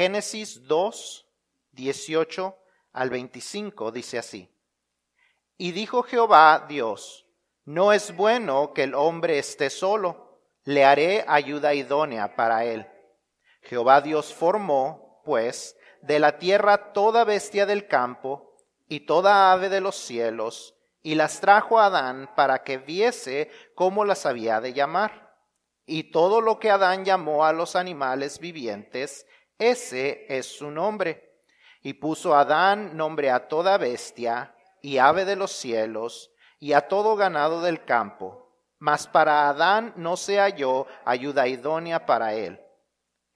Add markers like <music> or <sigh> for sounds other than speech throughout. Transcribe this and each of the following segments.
Génesis 2, 18 al 25 dice así. Y dijo Jehová Dios, no es bueno que el hombre esté solo, le haré ayuda idónea para él. Jehová Dios formó, pues, de la tierra toda bestia del campo y toda ave de los cielos, y las trajo a Adán para que viese cómo las había de llamar. Y todo lo que Adán llamó a los animales vivientes, ese es su nombre. Y puso Adán nombre a toda bestia y ave de los cielos y a todo ganado del campo. Mas para Adán no se halló ayuda idónea para él.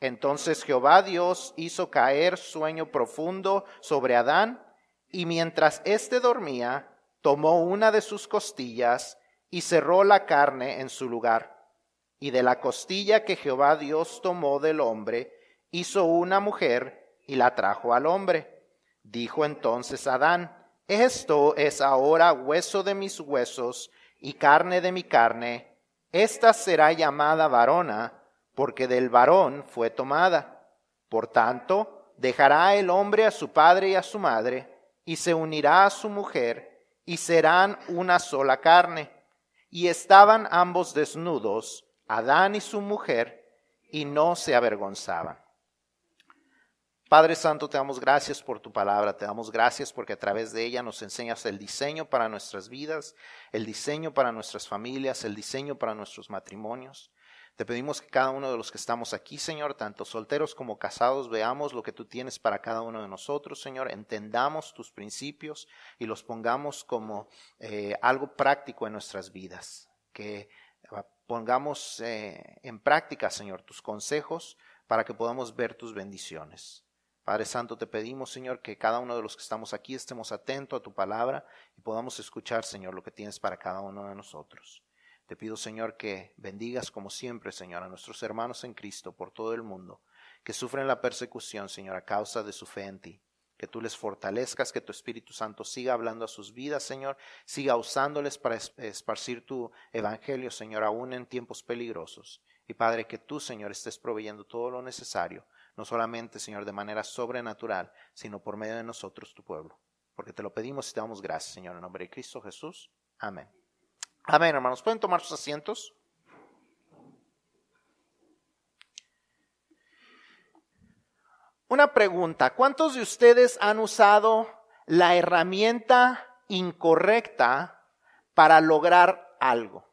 Entonces Jehová Dios hizo caer sueño profundo sobre Adán, y mientras éste dormía, tomó una de sus costillas y cerró la carne en su lugar. Y de la costilla que Jehová Dios tomó del hombre, hizo una mujer y la trajo al hombre. Dijo entonces Adán, esto es ahora hueso de mis huesos y carne de mi carne. Esta será llamada varona, porque del varón fue tomada. Por tanto, dejará el hombre a su padre y a su madre, y se unirá a su mujer, y serán una sola carne. Y estaban ambos desnudos, Adán y su mujer, y no se avergonzaban. Padre Santo, te damos gracias por tu palabra, te damos gracias porque a través de ella nos enseñas el diseño para nuestras vidas, el diseño para nuestras familias, el diseño para nuestros matrimonios. Te pedimos que cada uno de los que estamos aquí, Señor, tanto solteros como casados, veamos lo que tú tienes para cada uno de nosotros, Señor, entendamos tus principios y los pongamos como eh, algo práctico en nuestras vidas, que ah, pongamos eh, en práctica, Señor, tus consejos para que podamos ver tus bendiciones. Padre Santo, te pedimos, Señor, que cada uno de los que estamos aquí estemos atentos a tu palabra y podamos escuchar, Señor, lo que tienes para cada uno de nosotros. Te pido, Señor, que bendigas como siempre, Señor, a nuestros hermanos en Cristo por todo el mundo, que sufren la persecución, Señor, a causa de su fe en ti. Que tú les fortalezcas, que tu Espíritu Santo siga hablando a sus vidas, Señor, siga usándoles para esparcir tu evangelio, Señor, aún en tiempos peligrosos. Y Padre, que tú, Señor, estés proveyendo todo lo necesario, no solamente, Señor, de manera sobrenatural, sino por medio de nosotros, tu pueblo. Porque te lo pedimos y te damos gracias, Señor, en nombre de Cristo Jesús. Amén. Amén, hermanos. ¿Pueden tomar sus asientos? Una pregunta. ¿Cuántos de ustedes han usado la herramienta incorrecta para lograr algo?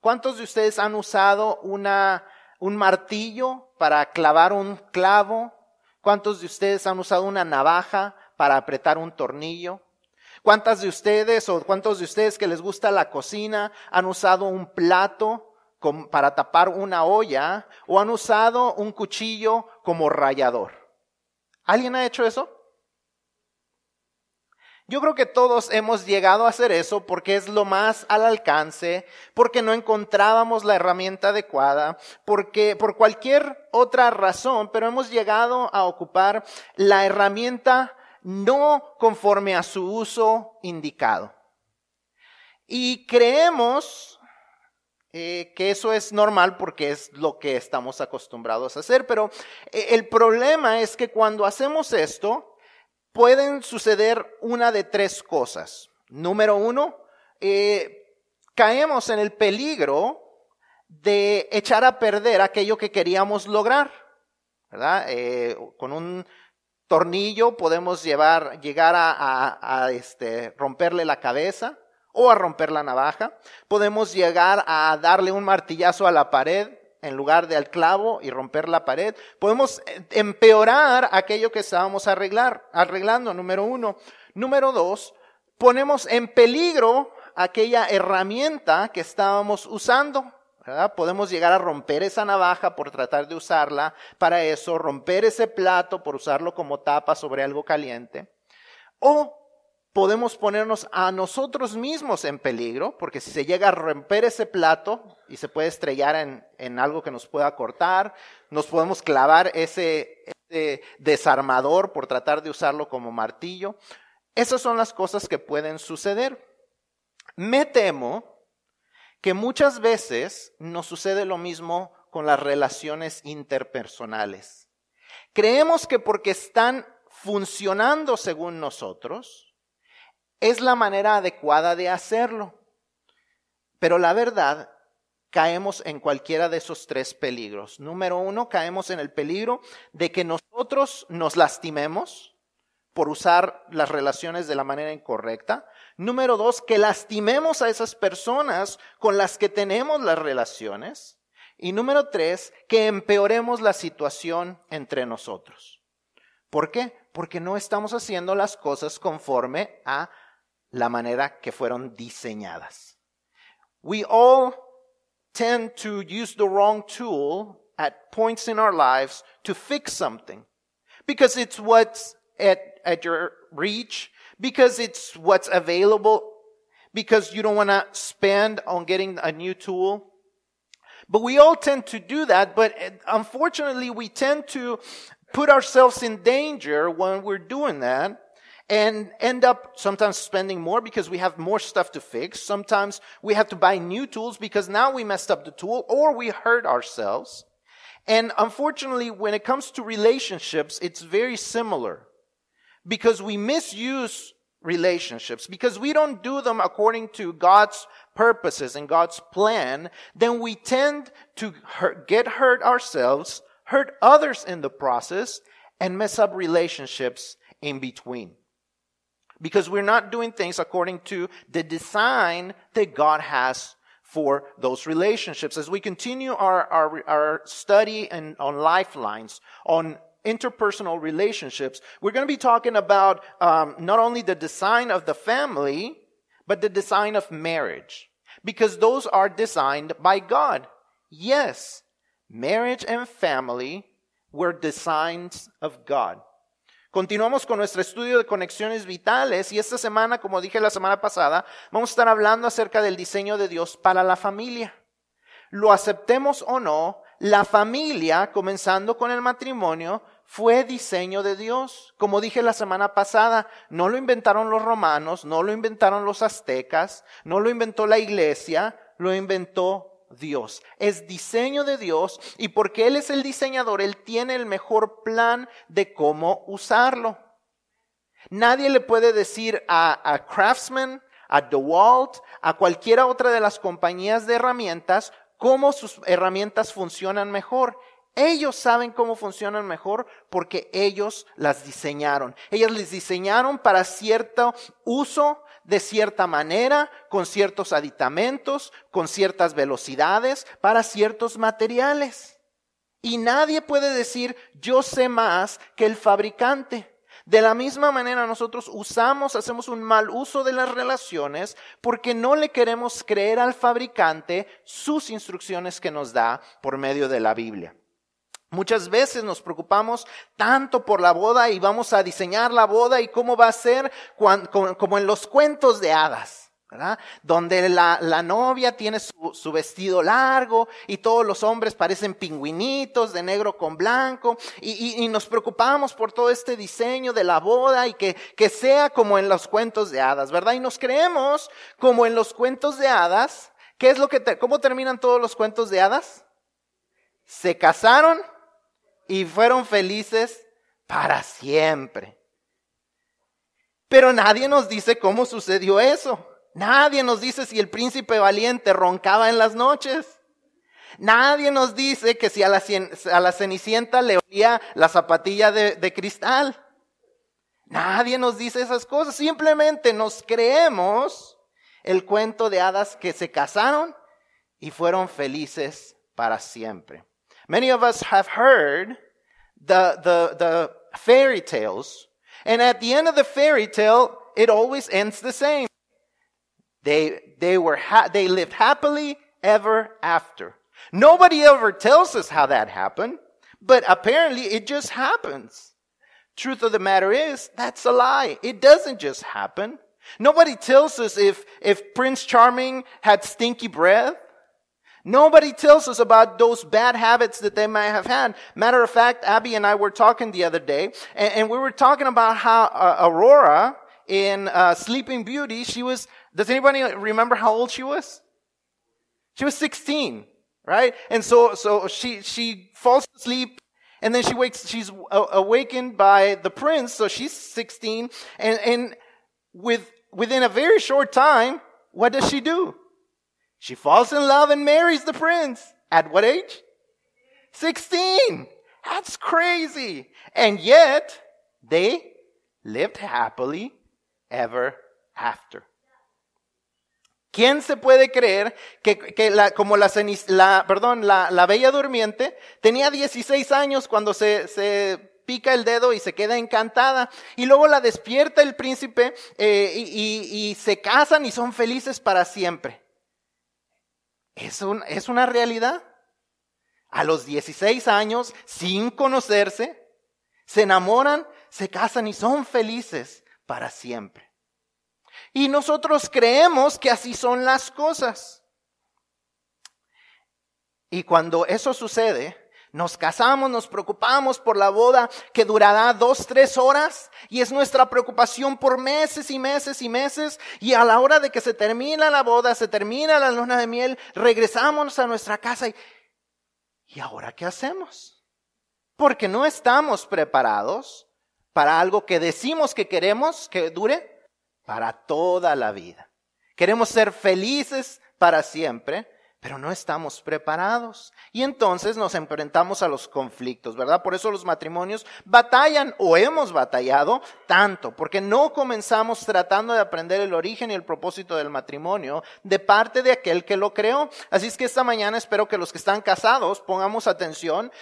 ¿Cuántos de ustedes han usado una, un martillo para clavar un clavo? ¿Cuántos de ustedes han usado una navaja para apretar un tornillo? ¿Cuántas de ustedes o cuántos de ustedes que les gusta la cocina han usado un plato para tapar una olla o han usado un cuchillo como rallador? ¿Alguien ha hecho eso? Yo creo que todos hemos llegado a hacer eso porque es lo más al alcance, porque no encontrábamos la herramienta adecuada, porque por cualquier otra razón, pero hemos llegado a ocupar la herramienta no conforme a su uso indicado. Y creemos eh, que eso es normal porque es lo que estamos acostumbrados a hacer, pero eh, el problema es que cuando hacemos esto, pueden suceder una de tres cosas. Número uno, eh, caemos en el peligro de echar a perder aquello que queríamos lograr, ¿verdad? con un tornillo podemos llevar, llegar a, este, romperle la cabeza o a romper la navaja. Podemos llegar a darle un martillazo a la pared en lugar de al clavo y romper la pared. Podemos eh, empeorar aquello que estábamos arreglar, arreglando, número uno. Número dos, ponemos en peligro aquella herramienta que estábamos usando. Podemos llegar a romper esa navaja por tratar de usarla para eso, romper ese plato por usarlo como tapa sobre algo caliente. O podemos ponernos a nosotros mismos en peligro, porque si se llega a romper ese plato y se puede estrellar en, en algo que nos pueda cortar, nos podemos clavar ese, ese desarmador por tratar de usarlo como martillo. Esas son las cosas que pueden suceder. Me temo que muchas veces nos sucede lo mismo con las relaciones interpersonales, Creemos que porque están funcionando según nosotros, es la manera adecuada de hacerlo. Pero la verdad, caemos en cualquiera de esos tres peligros. Número uno, caemos en el peligro de que nosotros nos lastimemos por usar las relaciones de la manera incorrecta. Número dos, que lastimemos a esas personas con las que tenemos las relaciones. Y número tres, que empeoremos la situación entre nosotros. ¿Por qué? Porque no estamos haciendo las cosas conforme a la manera que fueron diseñadas. We all tend to use the wrong tool at points in our lives to fix something because it's what's at, at your reach, because it's what's available, because you don't want to spend on getting a new tool. But we all tend to do that, but unfortunately we tend to put ourselves in danger when we're doing that and end up sometimes spending more because we have more stuff to fix. Sometimes we have to buy new tools because now we messed up the tool or we hurt ourselves. And unfortunately, when it comes to relationships, it's very similar because we misuse relationships because we don't do them according to God's purposes and God's plan, then we tend to hurt, get hurt ourselves, hurt others in the process, and mess up relationships in between. Because we're not doing things according to the design that God has for those relationships. As we continue our, our, our study and on lifelines, on interpersonal relationships, we're going to be talking about um, not only the design of the family, but the design of marriage. Because those are designed by God. Yes, marriage and family were designs of God. Continuamos con nuestro estudio de conexiones vitales y esta semana, como dije la semana pasada, vamos a estar hablando acerca del diseño de Dios para la familia. Lo aceptemos o no, la familia, comenzando con el matrimonio, fue diseño de Dios. Como dije la semana pasada, no lo inventaron los romanos, no lo inventaron los aztecas, no lo inventó la iglesia, lo inventó Dios. Es diseño de Dios y porque Él es el diseñador, Él tiene el mejor plan de cómo usarlo. Nadie le puede decir a, a Craftsman, a DeWalt, a cualquiera otra de las compañías de herramientas cómo sus herramientas funcionan mejor. Ellos saben cómo funcionan mejor porque ellos las diseñaron. Ellas les diseñaron para cierto uso, de cierta manera, con ciertos aditamentos, con ciertas velocidades, para ciertos materiales. Y nadie puede decir, yo sé más que el fabricante. De la misma manera nosotros usamos, hacemos un mal uso de las relaciones porque no le queremos creer al fabricante sus instrucciones que nos da por medio de la Biblia. Muchas veces nos preocupamos tanto por la boda y vamos a diseñar la boda y cómo va a ser como en los cuentos de hadas, ¿verdad? Donde la, novia tiene su, vestido largo y todos los hombres parecen pingüinitos de negro con blanco y, nos preocupamos por todo este diseño de la boda y que, que sea como en los cuentos de hadas, ¿verdad? Y nos creemos como en los cuentos de hadas. ¿Qué es lo que, cómo terminan todos los cuentos de hadas? Se casaron y fueron felices para siempre. Pero nadie nos dice cómo sucedió eso. Nadie nos dice si el príncipe valiente roncaba en las noches. Nadie nos dice que si a la, cenicienta le olía la zapatilla de cristal. Nadie nos dice esas cosas. Simplemente nos creemos el cuento de hadas que se casaron y fueron felices para siempre. Many of us have heard the, the, the fairy tales, and at the end of the fairy tale, it always ends the same. They, they were, ha- they lived happily ever after. Nobody ever tells us how that happened, but apparently it just happens. Truth of the matter is, that's a lie. It doesn't just happen. Nobody tells us if, if Prince Charming had stinky breath Nobody tells us about those bad habits that they might have had. Matter of fact, Abby and I were talking the other day, and, and we were talking about how uh, Aurora in uh, Sleeping Beauty, she was, does anybody remember how old she was? She was 16, right? And so, so she, she falls asleep And then she wakes, she's awakened by the prince, so she's 16. And, and with, within a very short time, what does she do? She falls in love and marries the prince. At what age? 16. That's crazy. And yet, they lived happily ever after. ¿Quién se puede creer que, que la, como la, la, perdón, la, la, bella durmiente tenía 16 años cuando se, se, pica el dedo y se queda encantada? Y luego la despierta el príncipe eh, y, y, y, se casan y son felices para siempre. ¿Es, un, ¿Es una realidad? A los 16 años, sin conocerse, se enamoran, se casan y son felices para siempre. Y nosotros creemos que así son las cosas. Y cuando eso sucede, nos casamos, nos preocupamos por la boda que durará dos, tres horas y es nuestra preocupación por meses y meses y meses y a la hora de que se termina la boda, se termina la luna de miel, regresamos a nuestra casa y, ¿y ahora qué hacemos? Porque no estamos preparados para algo que decimos que queremos que dure para toda la vida. Queremos ser felices para siempre, pero no estamos preparados. Y entonces nos enfrentamos a los conflictos, ¿verdad? Por eso los matrimonios batallan o hemos batallado tanto, porque no comenzamos tratando de aprender el origen y el propósito del matrimonio de parte de aquel que lo creó. Así es que esta mañana espero que los que están casados pongamos atención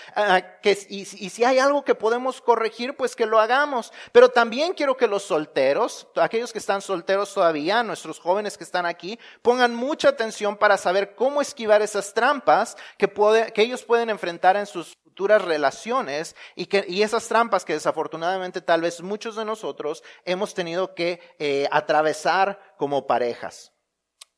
y, y si hay algo que podemos corregir, pues que lo hagamos. Pero también quiero que los solteros, aquellos que están solteros todavía, nuestros jóvenes que están aquí, pongan mucha atención para saber cómo es esquivar esas trampas que, puede, que ellos pueden enfrentar en sus futuras relaciones y, que, y esas trampas que desafortunadamente tal vez muchos de nosotros hemos tenido que eh, atravesar como parejas.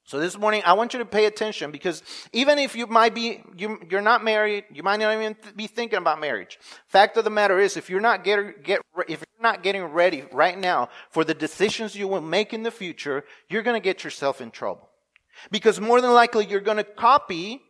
So this morning, I want you to pay attention because even if you might be, you, you're not married, you might not even be thinking about marriage. Fact of the matter is, if you're not get, get, if you're not getting ready right now for the decisions you will make in the future, you're going to get yourself in trouble. Because more than likely you're going to copy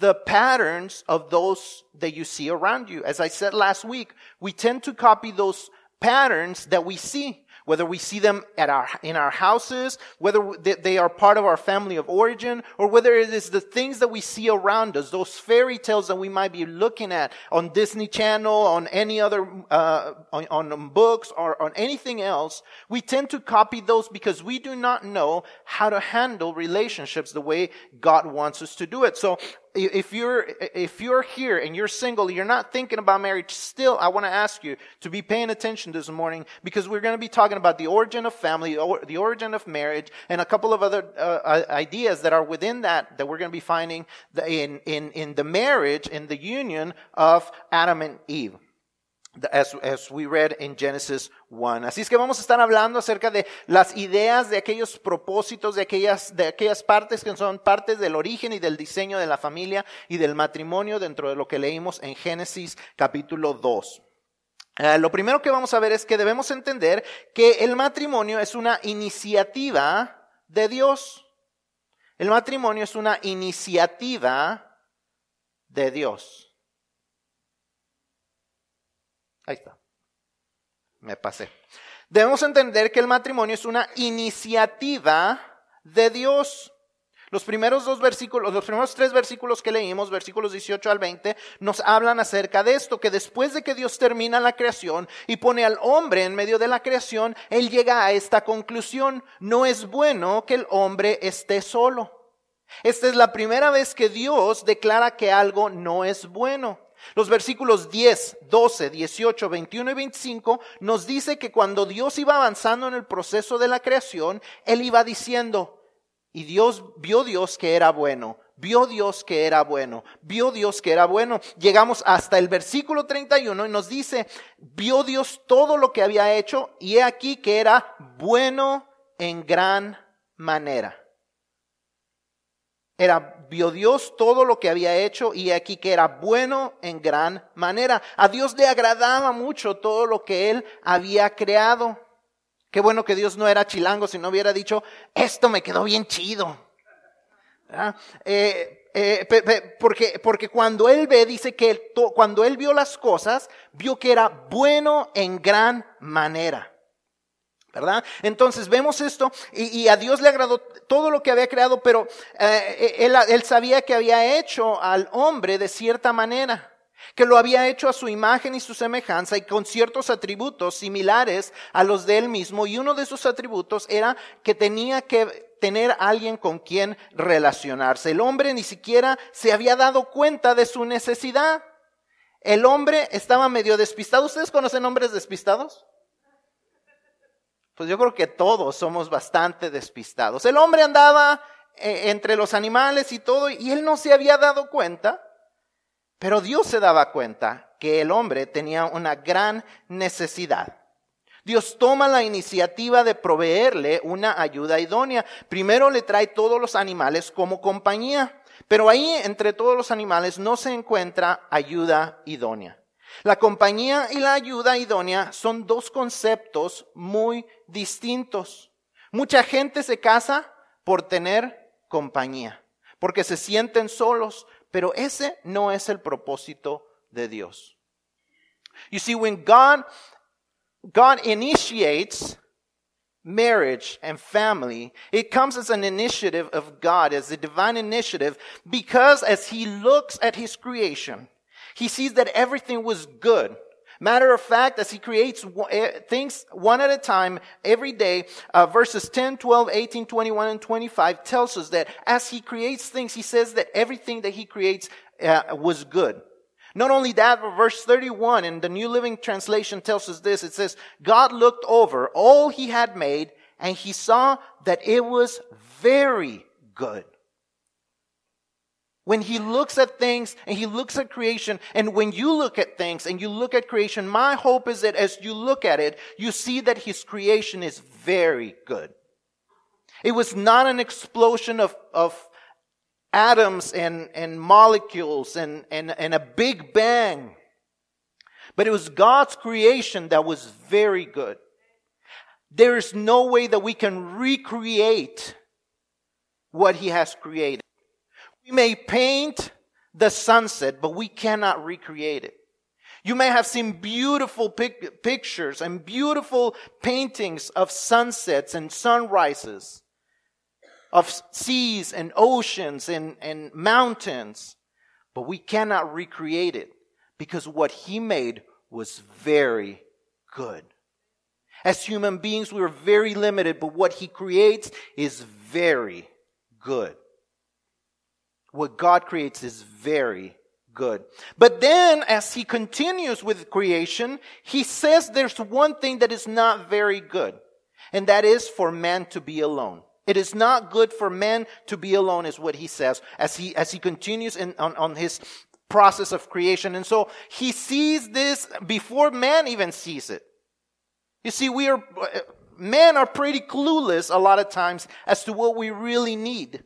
the patterns of those that you see around you. As I said last week, we tend to copy those patterns that we see whether we see them at our, in our houses, whether they are part of our family of origin, or whether it is the things that we see around us, those fairy tales that we might be looking at on Disney Channel, on any other, uh, on, on books, or on anything else, we tend to copy those because we do not know how to handle relationships the way God wants us to do it. So if you're if you're here and you're single you're not thinking about marriage still i want to ask you to be paying attention this morning because we're going to be talking about the origin of family the origin of marriage and a couple of other uh, ideas that are within that that we're going to be finding in in in the marriage in the union of adam and eve as, as we read in Genesis 1. Así es que vamos a estar hablando acerca de las ideas, de aquellos propósitos, de aquellas, de aquellas partes que son partes del origen y del diseño de la familia y del matrimonio dentro de lo que leímos en Génesis capítulo 2. Eh, lo primero que vamos a ver es que debemos entender que el matrimonio es una iniciativa de Dios. El matrimonio es una iniciativa de Dios. Ahí está. Me pasé. Debemos entender que el matrimonio es una iniciativa de Dios. Los primeros dos versículos, los primeros tres versículos que leímos, versículos 18 al 20, nos hablan acerca de esto, que después de que Dios termina la creación y pone al hombre en medio de la creación, Él llega a esta conclusión, no es bueno que el hombre esté solo. Esta es la primera vez que Dios declara que algo no es bueno. Los versículos 10, 12, 18, 21 y 25 nos dice que cuando Dios iba avanzando en el proceso de la creación, Él iba diciendo, y Dios vio Dios que era bueno, vio Dios que era bueno, vio Dios que era bueno. Llegamos hasta el versículo 31 y nos dice, vio Dios todo lo que había hecho y he aquí que era bueno en gran manera. Era, vio Dios todo lo que había hecho y aquí que era bueno en gran manera. A Dios le agradaba mucho todo lo que él había creado. Qué bueno que Dios no era chilango si no hubiera dicho, esto me quedó bien chido. Eh, eh, porque, porque cuando él ve, dice que cuando él vio las cosas, vio que era bueno en gran manera. ¿Verdad? Entonces vemos esto y, a Dios le agradó todo lo que había creado, pero eh, él, él sabía que había hecho al hombre de cierta manera que lo había hecho a su imagen y su semejanza y con ciertos atributos similares a los de él mismo. Y uno de esos atributos era que tenía que tener alguien con quien relacionarse. El hombre ni siquiera se había dado cuenta de su necesidad. El hombre estaba medio despistado. ¿Ustedes conocen hombres despistados? Pues yo creo que todos somos bastante despistados. El hombre andaba eh, entre los animales y todo y él no se había dado cuenta, pero Dios se daba cuenta que el hombre tenía una gran necesidad. Dios toma la iniciativa de proveerle una ayuda idónea. Primero le trae todos los animales como compañía, pero ahí entre todos los animales no se encuentra ayuda idónea. La compañía y la ayuda idónea son dos conceptos muy distintos. Mucha gente se casa por tener compañía, porque se sienten solos, pero ese no es el propósito de Dios. You see, when God, God initiates marriage and family, it comes as an initiative of God, as a divine initiative, because as He looks at His creation, He sees that everything was good. Matter of fact, as he creates eh, things one at a time every day, uh, verses 10, 12, 18, 21, and 25 tells us that as he creates things, he says that everything that he creates uh, was good. Not only that, but verse 31 in the New Living Translation tells us this. It says, God looked over all he had made and he saw that it was very good when he looks at things and he looks at creation, and when you look at things and you look at creation, my hope is that as you look at it, you see that his creation is very good. It was not an explosion of, of atoms and, and molecules and, and, and a big bang. But it was God's creation that was very good. There is no way that we can recreate what he has created. We may paint the sunset, but we cannot recreate it. You may have seen beautiful pic- pictures and beautiful paintings of sunsets and sunrises, of seas and oceans and, and mountains, but we cannot recreate it because what he made was very good. As human beings, we are very limited, but what he creates is very good what God creates is very good. But then, as he continues with creation, he says there's one thing that is not very good, and that is for man to be alone. It is not good for man to be alone, is what he says as he as he continues in, on, on his process of creation. And so he sees this before man even sees it. You see, we are uh, men are pretty clueless a lot of times as to what we really need.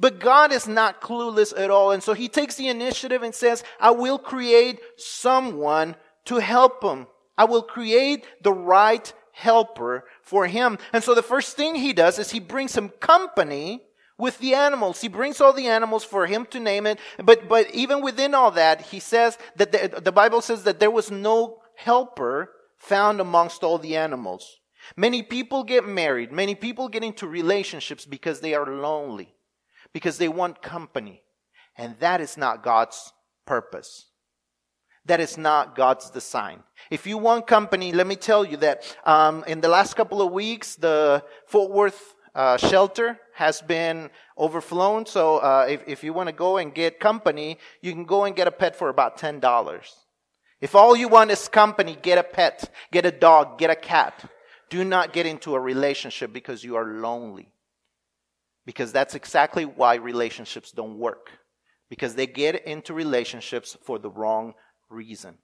But God is not clueless at all. And so he takes the initiative and says, I will create someone to help him. I will create the right helper for him. And so the first thing he does is he brings him company with the animals. He brings all the animals for him to name it. But, but even within all that, he says that the, the Bible says that there was no helper found amongst all the animals. Many people get married. Many people get into relationships because they are lonely because they want company. And that is not God's purpose. That is not God's design. If you want company, let me tell you that um, in the last couple of weeks, the Fort Worth uh, shelter has been overflown. So uh, if, if you want to go and get company, you can go and get a pet for about ten dollars. If all you want is company, get a pet, get a dog, get a cat. Do not get into a relationship because you are lonely. Because that's exactly why relationships don't work. Because they get into relationships for the wrong reason.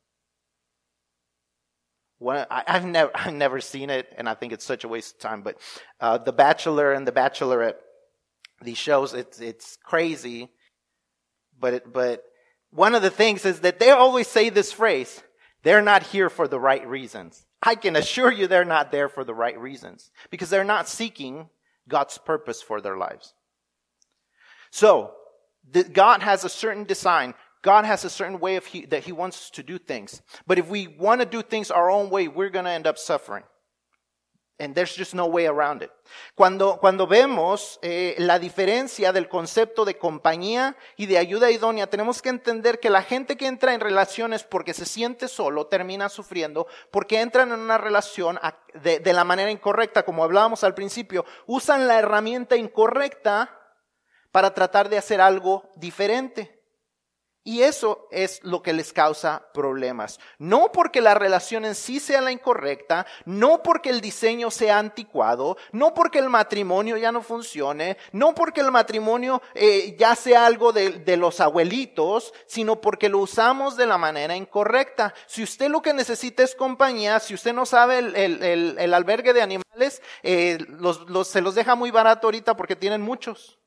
I, have never, <laughs> I've never seen it, and I think it's such a waste of time. But uh, The Bachelor and The Bachelorette, these shows, it's it's crazy. But it, but one of the things is that they always say this phrase: "They're not here for the right reasons." I can assure you, they're not there for the right reasons because they're not seeking God's purpose for their lives. So, God has a certain design. God has a certain way of he, that He wants to do things. But if we want to do things our own way, we're going to end up suffering. And there's just no way around it. Cuando, cuando vemos eh, la diferencia del concepto de compañía y de ayuda idónea, tenemos que entender que la gente que entra en relaciones porque se siente solo termina sufriendo, porque entran en una relación de, de la manera incorrecta, como hablábamos al principio, usan la herramienta incorrecta para tratar de hacer algo diferente. Y eso es lo que les causa problemas. No porque la relación en sí sea la incorrecta, no porque el diseño sea anticuado, no porque el matrimonio ya no funcione, no porque el matrimonio eh, ya sea algo de, los abuelitos, sino porque lo usamos de la manera incorrecta. Si usted lo que necesita es compañía, si usted no sabe el, albergue de animales, eh, se los deja muy barato ahorita porque tienen muchos.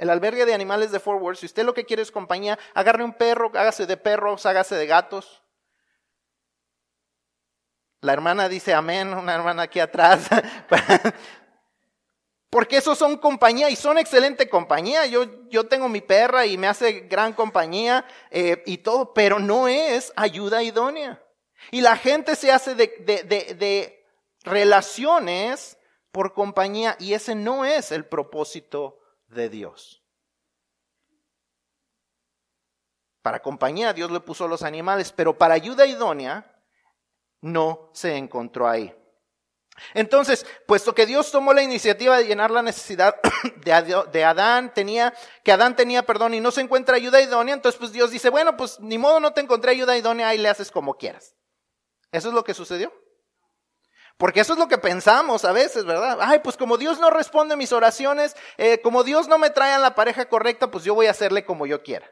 El albergue de animales de Forward, si usted lo que quiere es compañía, agarre un perro, hágase de perros, hágase de gatos. La hermana dice amén, una hermana aquí atrás. <laughs> Porque esos son compañía y son excelente compañía. Yo, yo tengo mi perra y me hace gran compañía eh, y todo, pero no es ayuda idónea. Y la gente se hace de, de, de, de relaciones por compañía y ese no es el propósito de Dios. Para compañía Dios le puso los animales, pero para ayuda idónea no se encontró ahí. Entonces, puesto que Dios tomó la iniciativa de llenar la necesidad <coughs> de Adán, tenía, que Adán tenía perdón y no se encuentra ayuda idónea, entonces pues Dios dice, bueno, pues ni modo no te encontré ayuda idónea, ahí le haces como quieras. ¿Eso es lo que sucedió? Porque eso es lo que pensamos a veces, ¿verdad? Ay, pues como Dios no responde mis oraciones, eh, como Dios no me trae a la pareja correcta, pues yo voy a hacerle como yo quiera.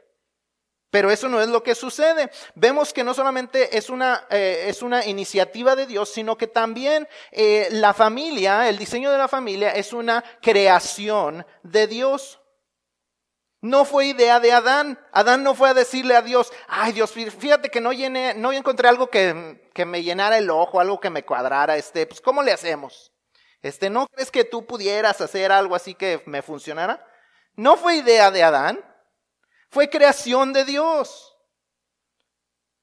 Pero eso no es lo que sucede. Vemos que no solamente es una, eh, es una iniciativa de Dios, sino que también eh, la familia, el diseño de la familia es una creación de Dios. No fue idea de Adán. Adán no fue a decirle a Dios, ay Dios, fíjate que no llené, no encontré algo que, que me llenara el ojo, algo que me cuadrara, este, pues ¿cómo le hacemos? Este, ¿no crees que tú pudieras hacer algo así que me funcionara? No fue idea de Adán, fue creación de Dios.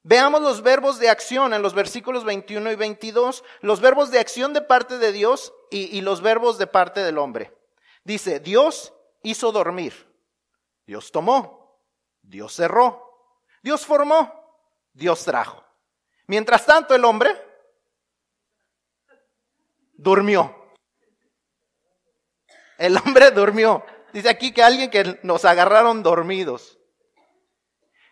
Veamos los verbos de acción en los versículos 21 y 22, los verbos de acción de parte de Dios y, y los verbos de parte del hombre. Dice, Dios hizo dormir. Dios tomó, Dios cerró, Dios formó, Dios trajo. Mientras tanto el hombre durmió. El hombre durmió. Dice aquí que alguien que nos agarraron dormidos.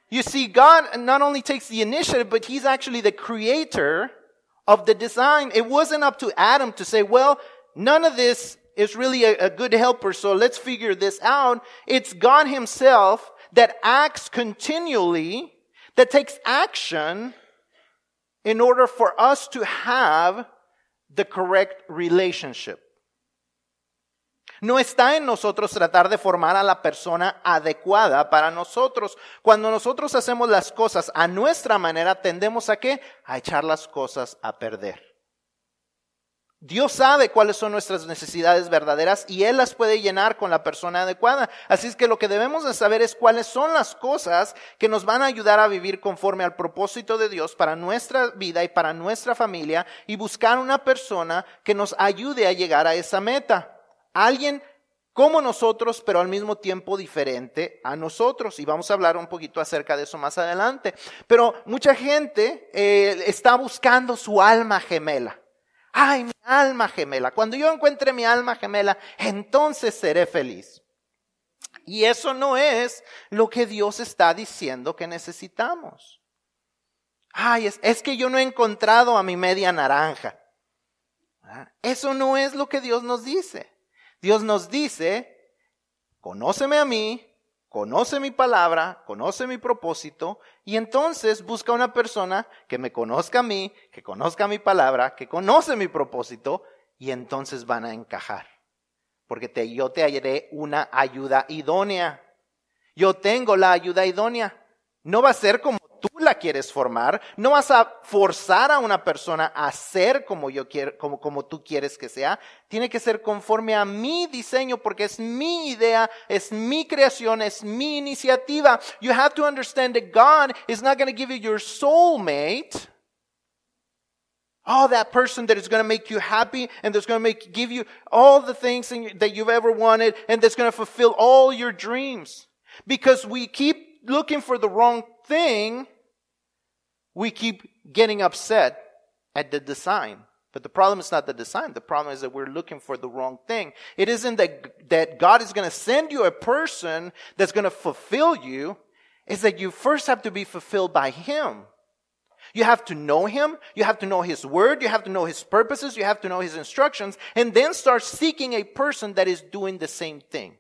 You see, God not only takes the initiative, but He's actually the creator of the design. It wasn't up to Adam to say, well, none of this is really a, a good helper, so let's figure this out. It's God himself that acts continually, that takes action in order for us to have the correct relationship. No está en nosotros tratar de formar a la persona adecuada para nosotros. Cuando nosotros hacemos las cosas a nuestra manera, tendemos a qué? A echar las cosas a perder. Dios sabe cuáles son nuestras necesidades verdaderas y Él las puede llenar con la persona adecuada. Así es que lo que debemos de saber es cuáles son las cosas que nos van a ayudar a vivir conforme al propósito de Dios para nuestra vida y para nuestra familia y buscar una persona que nos ayude a llegar a esa meta. Alguien como nosotros, pero al mismo tiempo diferente a nosotros. Y vamos a hablar un poquito acerca de eso más adelante. Pero mucha gente eh, está buscando su alma gemela ay, mi alma gemela. Cuando yo encuentre mi alma gemela, entonces seré feliz. Y eso no es lo que Dios está diciendo que necesitamos. Ay, es, es que yo no he encontrado a mi media naranja. Ah, eso no es lo que Dios nos dice. Dios nos dice, conóceme a mí, conoce mi palabra, conoce mi propósito, y entonces busca una persona que me conozca a mí, que conozca mi palabra, que conoce mi propósito, y entonces van a encajar. Porque te, yo te hallaré una ayuda idónea. Yo tengo la ayuda idónea. No va a ser como tú la quieres formar. No vas a forzar a una persona a ser como yo quiero, como, como tú quieres que sea. Tiene que ser conforme a mi diseño porque es mi idea, es mi creación, es mi iniciativa. You have to understand that God is not going to give you your soulmate. Oh, that person that is going to make you happy and that's going to make, give you all the things that you've ever wanted and that's going to fulfill all your dreams. Because we keep looking for the wrong thing, we keep getting upset at the design. But the problem is not the design. The problem is that we're looking for the wrong thing. It isn't that, that God is going to send you a person that's going to fulfill you. It's that you first have to be fulfilled by Him. You have to know Him. You have to know His Word. You have to know His purposes. You have to know His instructions. And then start seeking a person that is doing the same thing.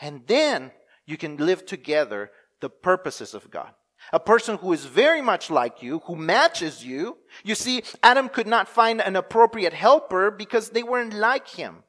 And then you can live together the purposes of God. A person who is very much like you, who matches you. You see, Adam could not find an appropriate helper because they weren't like him.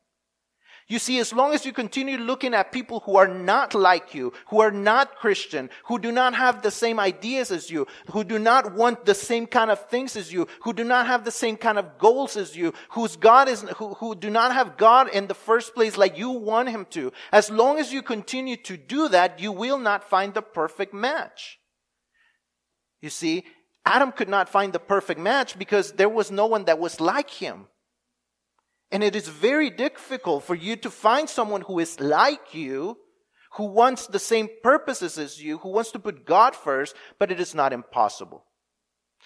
You see, as long as you continue looking at people who are not like you, who are not Christian, who do not have the same ideas as you, who do not want the same kind of things as you, who do not have the same kind of goals as you, whose God is, who, who do not have God in the first place like you want him to, as long as you continue to do that, you will not find the perfect match. You see, Adam could not find the perfect match because there was no one that was like him. And it is very difficult for you to find someone who is like you, who wants the same purposes as you, who wants to put God first, but it is not impossible.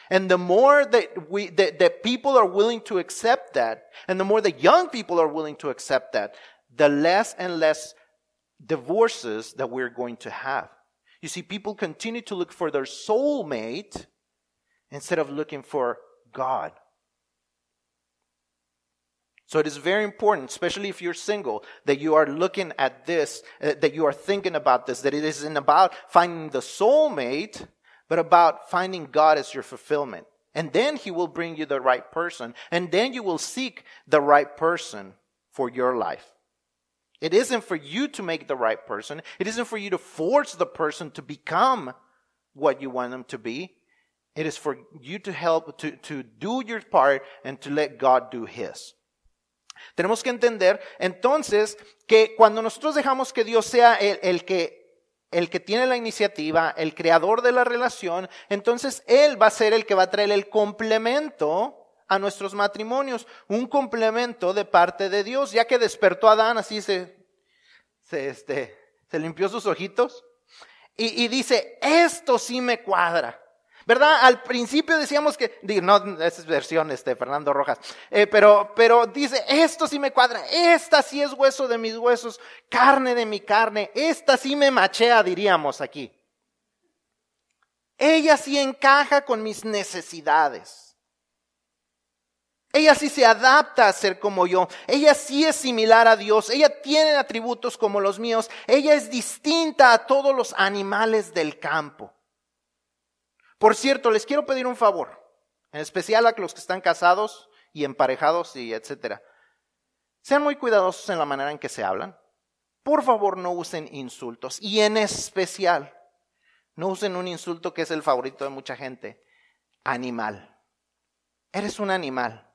And the more that we, that, that people are willing to accept that, and the more that young people are willing to accept that, the less and less divorces that we're going to have. You see, people continue to look for their soulmate instead of looking for God. So it is very important, especially if you're single, that you are looking at this, uh, that you are thinking about this, that it isn't about finding the soulmate, but about finding God as your fulfillment. And then He will bring you the right person. And then you will seek the right person for your life. It isn't for you to make the right person. It isn't for you to force the person to become what you want them to be. It is for you to help to, to do your part and to let God do His. Tenemos que entender entonces que cuando nosotros dejamos que Dios sea el, que, el que tiene la iniciativa, el creador de la relación, entonces Él va a ser el que va a traer el complemento a nuestros matrimonios, un complemento de parte de Dios, ya que despertó a Adán, así se, se, este, se limpió sus ojitos y, y dice, esto sí me cuadra. ¿Verdad? Al principio decíamos que, no, esa es versión este, Fernando Rojas, eh, pero, pero dice, esto sí me cuadra, esta sí es hueso de mis huesos, carne de mi carne, esta sí me machea, diríamos aquí. Ella sí encaja con mis necesidades. Ella sí se adapta a ser como yo. Ella sí es similar a Dios. Ella tiene atributos como los míos. Ella es distinta a todos los animales del campo. Por cierto, les quiero pedir un favor, en especial a los que están casados y emparejados y etcétera. Sean muy cuidadosos en la manera en que se hablan. Por favor, no usen insultos y en especial no usen un insulto que es el favorito de mucha gente, animal. Eres un animal.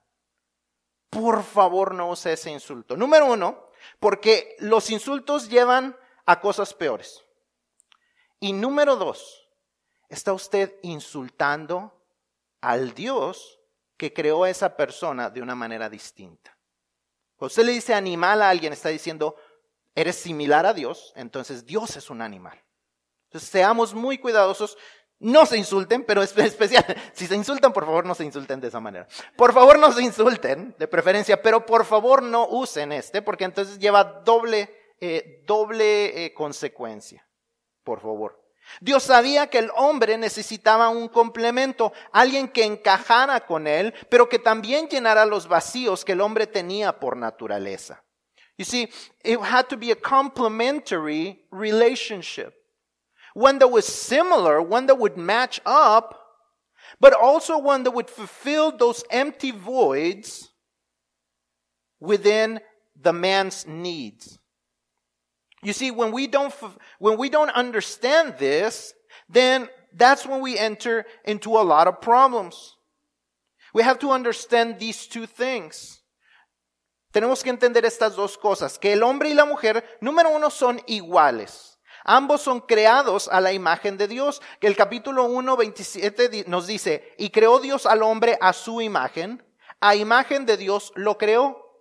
Por favor, no use ese insulto. Número uno, porque los insultos llevan a cosas peores. Y número dos, está usted insultando al Dios que creó a esa persona de una manera distinta. Cuando usted le dice animal a alguien, está diciendo, eres similar a Dios, entonces Dios es un animal. Entonces seamos muy cuidadosos, no se insulten, pero es <laughs> especial, si se insultan, por favor no se insulten de esa manera. Por favor no se insulten, de preferencia, pero por favor no usen este, porque entonces lleva doble, eh, doble eh, consecuencia. Por favor. Dios sabía que el hombre necesitaba un complemento, alguien que encajara con él, pero que también llenara los vacíos que el hombre tenía por naturaleza. You see, it had to be a complementary relationship. One that was similar, one that would match up, but also one that would fulfill those empty voids within the man's needs. You see, when we don't, when we don't understand this, then that's when we enter into a lot of problems. We have to understand these two things. Tenemos que entender estas dos cosas, que el hombre y la mujer, número uno, son iguales. Ambos son creados a la imagen de Dios, el capítulo 1, 27 nos dice, y creó Dios al hombre a su imagen, a imagen de Dios lo creó,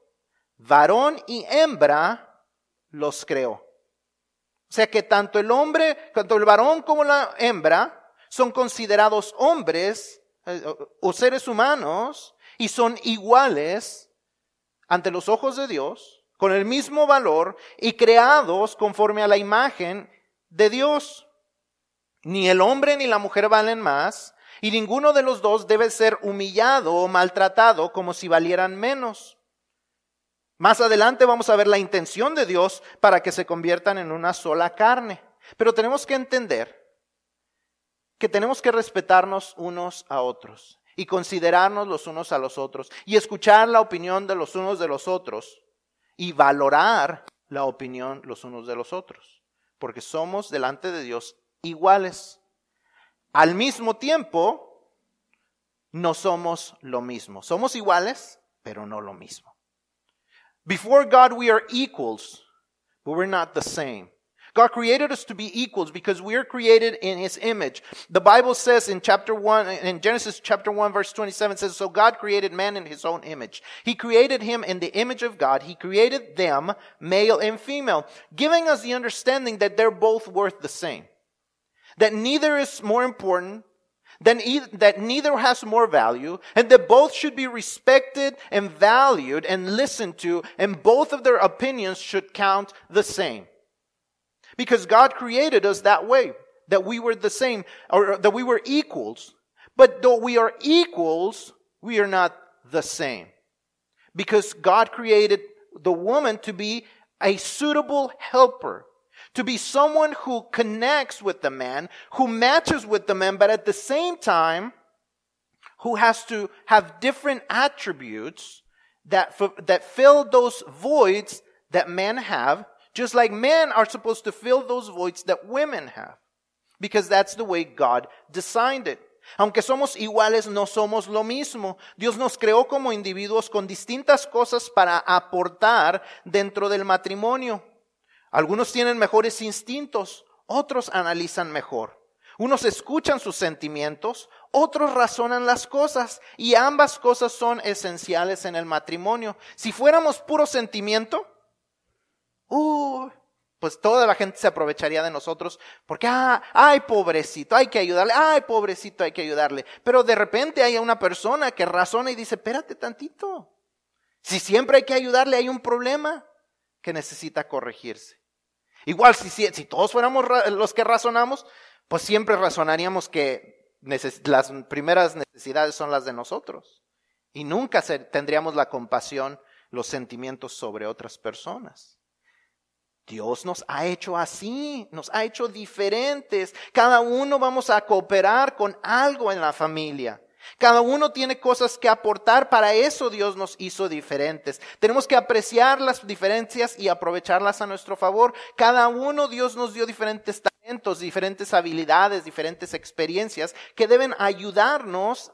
varón y hembra los creó. O sea que tanto el hombre, tanto el varón como la hembra son considerados hombres eh, o seres humanos y son iguales ante los ojos de Dios, con el mismo valor y creados conforme a la imagen de Dios. Ni el hombre ni la mujer valen más, y ninguno de los dos debe ser humillado o maltratado como si valieran menos. Más adelante vamos a ver la intención de Dios para que se conviertan en una sola carne. Pero tenemos que entender que tenemos que respetarnos unos a otros y considerarnos los unos a los otros y escuchar la opinión de los unos de los otros y valorar la opinión los unos de los otros, porque somos delante de Dios iguales. Al mismo tiempo, no somos lo mismo. Somos iguales, pero no lo mismo. Before God we are equals, but we're not the same. God created us to be equals because we are created in His image. The Bible says in chapter 1, in Genesis chapter 1 verse 27 says, So God created man in His own image. He created him in the image of God. He created them, male and female, giving us the understanding that they're both worth the same. That neither is more important then that neither has more value, and that both should be respected and valued and listened to, and both of their opinions should count the same. Because God created us that way, that we were the same, or that we were equals. But though we are equals, we are not the same. Because God created the woman to be a suitable helper, to be someone who connects with the man, who matches with the man, but at the same time, who has to have different attributes that, that fill those voids that men have just like men are supposed to fill those voids that women have. Because that's the way God designed it. Aunque somos iguales, no somos lo mismo. Dios nos creó como individuos con distintas cosas para aportar dentro del matrimonio. Algunos tienen mejores instintos, otros analizan mejor. Unos escuchan sus sentimientos, otros razonan las cosas y ambas cosas son esenciales en el matrimonio. Si fuéramos puro sentimiento, uh, pues toda la gente se aprovecharía de nosotros porque, ah, ay, pobrecito, hay que ayudarle, ay, pobrecito, hay que ayudarle. Pero de repente hay una persona que razona y dice, espérate tantito. Si siempre hay que ayudarle, hay un problema que necesita corregirse. Igual, si, si, todos fuéramos los que razonamos, pues siempre razonaríamos que las primeras necesidades son las de nosotros. Y nunca tendríamos la compasión, los sentimientos sobre otras personas. Dios nos ha hecho así, nos ha hecho diferentes. Cada uno vamos a cooperar con algo en la familia. Cada uno tiene cosas que aportar, para eso Dios nos hizo diferentes. Tenemos que apreciar las diferencias y aprovecharlas a nuestro favor. Cada uno Dios nos dio diferentes talentos, diferentes habilidades, diferentes experiencias que deben ayudarnos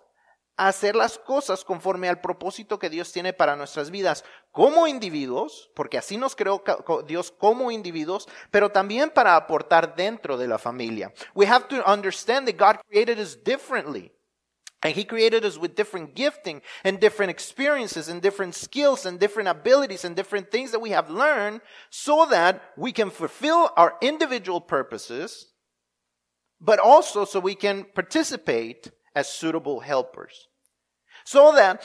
hacer las cosas conforme al propósito que Dios tiene para nuestras vidas como individuos, porque así nos creó Dios como individuos, pero también para aportar dentro de la familia. We have to understand that God created us differently. And he created us with different gifting and different experiences and different skills and different abilities and different things that we have learned so that we can fulfill our individual purposes, but also so we can participate as suitable helpers. So that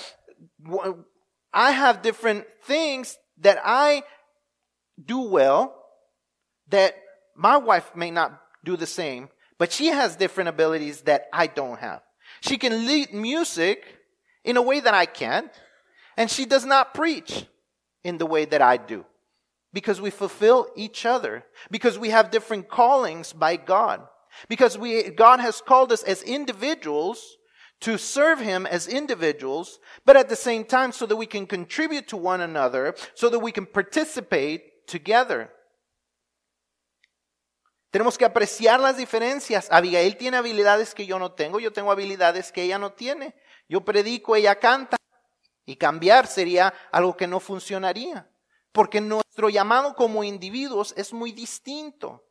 I have different things that I do well that my wife may not do the same, but she has different abilities that I don't have. She can lead music in a way that I can't, and she does not preach in the way that I do. Because we fulfill each other. Because we have different callings by God. Because we, God has called us as individuals to serve Him as individuals, but at the same time so that we can contribute to one another, so that we can participate together. Tenemos que apreciar las diferencias. Abigail tiene habilidades que yo no tengo, yo tengo habilidades que ella no tiene. Yo predico, ella canta. Y cambiar sería algo que no funcionaría. Porque nuestro llamado como individuos es muy distinto.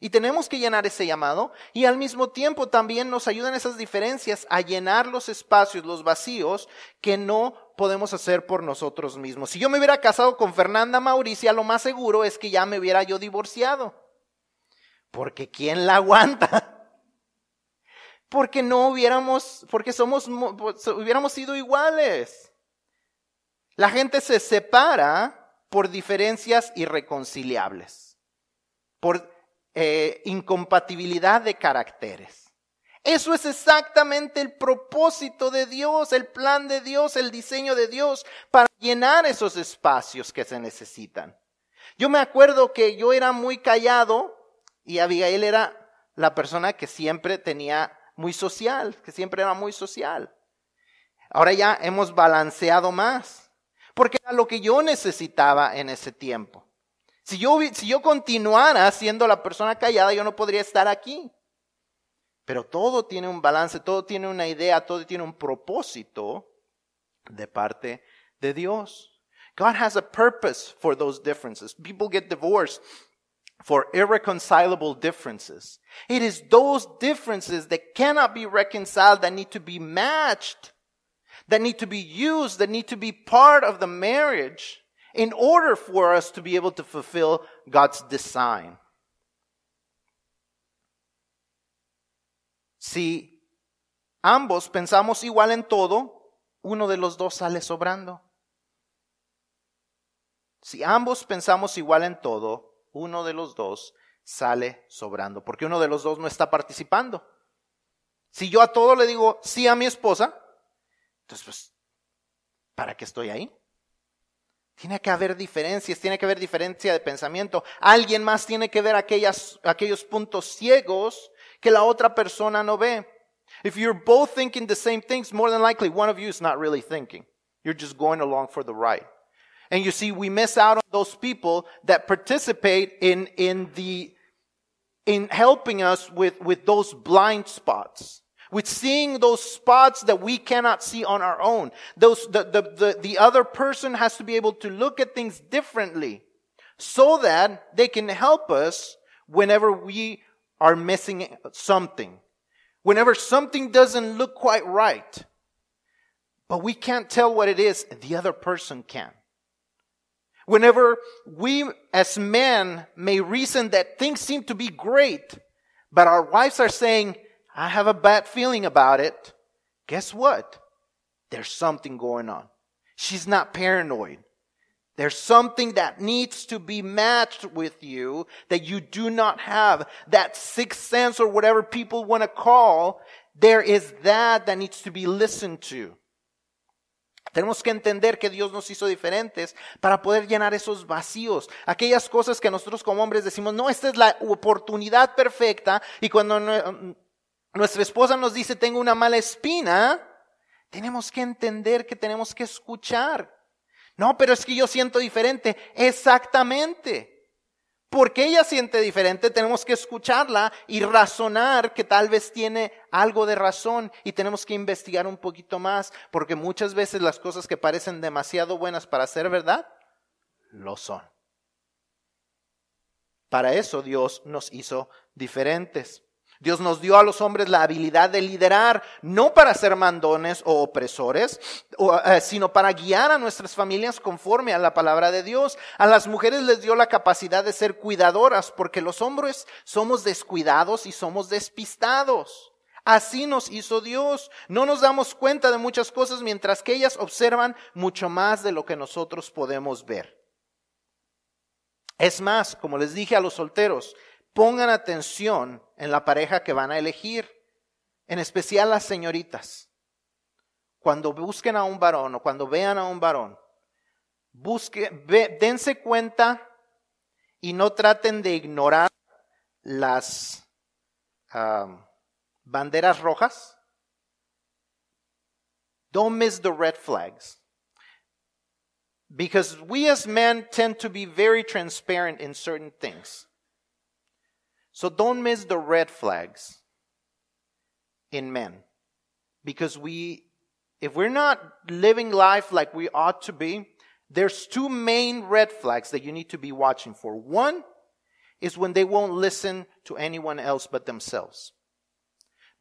Y tenemos que llenar ese llamado y al mismo tiempo también nos ayudan esas diferencias a llenar los espacios, los vacíos que no podemos hacer por nosotros mismos. Si yo me hubiera casado con Fernanda Mauricia, lo más seguro es que ya me hubiera yo divorciado. Porque ¿quién la aguanta? <laughs> Porque no hubiéramos, porque somos, hubiéramos sido iguales. La gente se separa por diferencias irreconciliables, por eh, incompatibilidad de caracteres. Eso es exactamente el propósito de Dios, el plan de Dios, el diseño de Dios para llenar esos espacios que se necesitan. Yo me acuerdo que yo era muy callado y Abigail era la persona que siempre tenía muy social, que siempre era muy social. Ahora ya hemos balanceado más, porque era lo que yo necesitaba en ese tiempo. Si yo, si yo continuara siendo la persona callada, yo no podría estar aquí. Pero todo tiene un balance, todo tiene una idea, todo tiene un propósito de parte de Dios. God has a purpose for those differences. People get divorced for irreconcilable differences. It is those differences that cannot be reconciled that need to be matched, that need to be used, that need to be part of the marriage in order for us to be able to fulfill God's design. Si ambos pensamos igual en todo, uno de los dos sale sobrando. Si ambos pensamos igual en todo, uno de los dos sale sobrando, porque uno de los dos no está participando. Si yo a todo le digo sí a mi esposa, entonces pues, ¿para qué estoy ahí? Tiene que haber diferencias, tiene que haber diferencia de pensamiento. Alguien más tiene que ver aquellas, aquellos puntos ciegos que la otra persona no ve. If you're both thinking the same things, more than likely one of you is not really thinking. You're just going along for the ride. And you see, we miss out on those people that participate in, in the, in helping us with, with those blind spots with seeing those spots that we cannot see on our own. Those, the, the, the, the other person has to be able to look at things differently so that they can help us whenever we are missing something. Whenever something doesn't look quite right. But we can't tell what it is, the other person can. Whenever we as men may reason that things seem to be great, but our wives are saying, I have a bad feeling about it. Guess what? There's something going on. She's not paranoid. There's something that needs to be matched with you that you do not have. That sixth sense or whatever people want to call, there is that that needs to be listened to. Tenemos que entender que Dios nos hizo diferentes para poder llenar esos vacíos, aquellas cosas que nosotros como hombres decimos, no, esta es la oportunidad perfecta y cuando nuestra esposa nos dice, tengo una mala espina, tenemos que entender que tenemos que escuchar. No, pero es que yo siento diferente. Exactamente. Porque ella siente diferente, tenemos que escucharla y razonar que tal vez tiene algo de razón y tenemos que investigar un poquito más, porque muchas veces las cosas que parecen demasiado buenas para ser verdad, lo son. Para eso Dios nos hizo diferentes. Dios nos dio a los hombres la habilidad de liderar, no para ser mandones o opresores, eh, sino para guiar a nuestras familias conforme a la palabra de Dios. A las mujeres les dio la capacidad de ser cuidadoras, porque los hombres somos descuidados y somos despistados. Así nos hizo Dios. No nos damos cuenta de muchas cosas mientras que ellas observan mucho más de lo que nosotros podemos ver. Es más, como les dije a los solteros, pongan atención en la pareja que van a elegir, en especial las señoritas. Cuando busquen a un varón o cuando vean a un varón, dense cuenta y no traten de ignorar las banderas rojas. Don't miss the red flags. Because we as men tend to be very transparent in certain things. So don't miss the red flags in men. Because we, if we're not living life like we ought to be, there's two main red flags that you need to be watching for. One is when they won't listen to anyone else but themselves.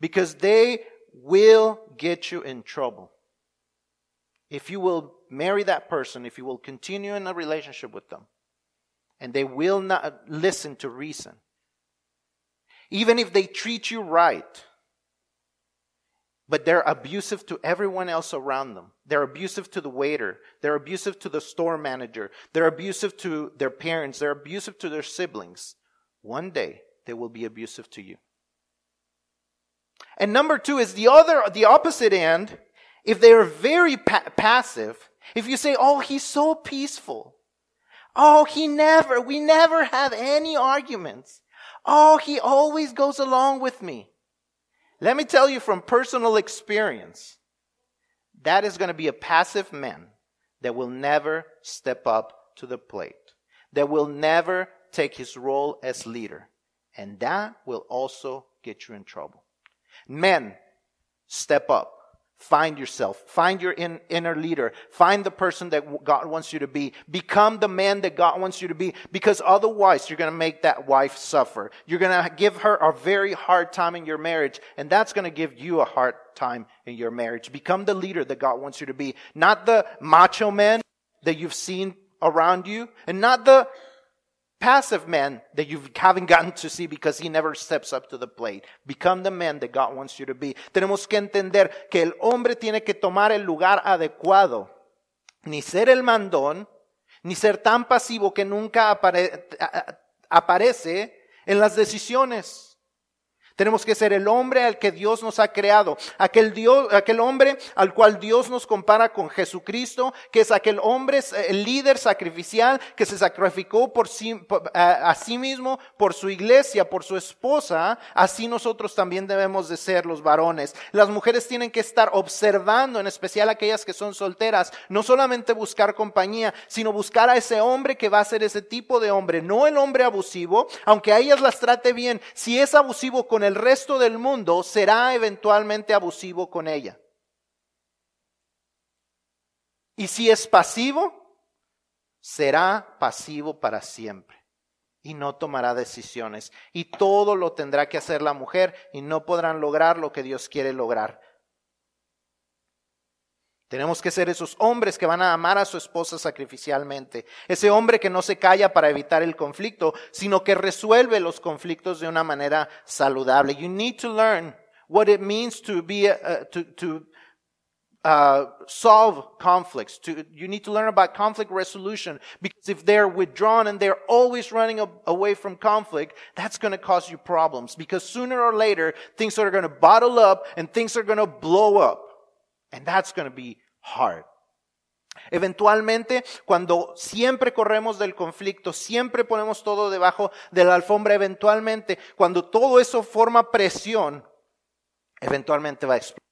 Because they will get you in trouble. If you will marry that person, if you will continue in a relationship with them, and they will not listen to reason, even if they treat you right, but they're abusive to everyone else around them. They're abusive to the waiter. They're abusive to the store manager. They're abusive to their parents. They're abusive to their siblings. One day they will be abusive to you. And number two is the other, the opposite end. If they are very pa- passive, if you say, oh, he's so peaceful. Oh, he never, we never have any arguments. Oh, he always goes along with me. Let me tell you from personal experience, that is going to be a passive man that will never step up to the plate, that will never take his role as leader. And that will also get you in trouble. Men, step up. Find yourself. Find your in, inner leader. Find the person that God wants you to be. Become the man that God wants you to be because otherwise you're going to make that wife suffer. You're going to give her a very hard time in your marriage and that's going to give you a hard time in your marriage. Become the leader that God wants you to be. Not the macho man that you've seen around you and not the passive man that you haven't gotten to see because he never steps up to the plate. Become the man that God wants you to be. Tenemos que entender que el hombre tiene que tomar el lugar adecuado. Ni ser el mandón, ni ser tan pasivo que nunca apare aparece en las decisiones. Tenemos que ser el hombre al que Dios nos ha creado, aquel hombre al cual Dios nos compara con Jesucristo, que es aquel hombre, el líder sacrificial que se sacrificó por sí, a sí mismo, por su iglesia, por su esposa. Así nosotros también debemos de ser los varones. Las mujeres tienen que estar observando, en especial aquellas que son solteras, no solamente buscar compañía, sino buscar a ese hombre que va a ser ese tipo de hombre, no el hombre abusivo, aunque a ellas las trate bien. Si es abusivo con el resto del mundo, será eventualmente abusivo con ella. Y si es pasivo, será pasivo para siempre y no tomará decisiones. Y todo lo tendrá que hacer la mujer y no podrán lograr lo que Dios quiere lograr. Tenemos que ser esos hombres que van a amar a su esposa sacrificialmente. Ese hombre que no se calla para evitar el conflicto, sino que resuelve los conflictos de una manera saludable. You need to learn what it means to be, uh, to, to uh, solve conflicts. To, you need to learn about conflict resolution because if they're withdrawn and they're always running away from conflict, that's going to cause you problems because sooner or later things are going to bottle up and things are going to blow up. And that's going to be hard. Eventualmente, cuando siempre corremos del conflicto, siempre ponemos todo debajo de la alfombra, eventualmente, cuando todo eso forma presión, eventualmente va a explotar.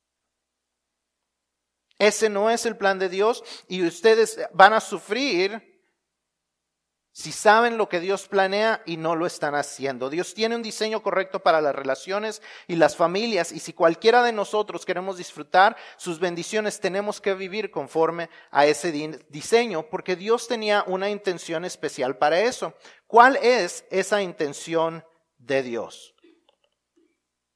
Ese no es el plan de Dios y ustedes van a sufrir si saben lo que Dios planea y no lo están haciendo. Dios tiene un diseño correcto para las relaciones y las familias y si cualquiera de nosotros queremos disfrutar sus bendiciones, tenemos que vivir conforme a ese diseño porque Dios tenía una intención especial para eso. ¿Cuál es esa intención de Dios?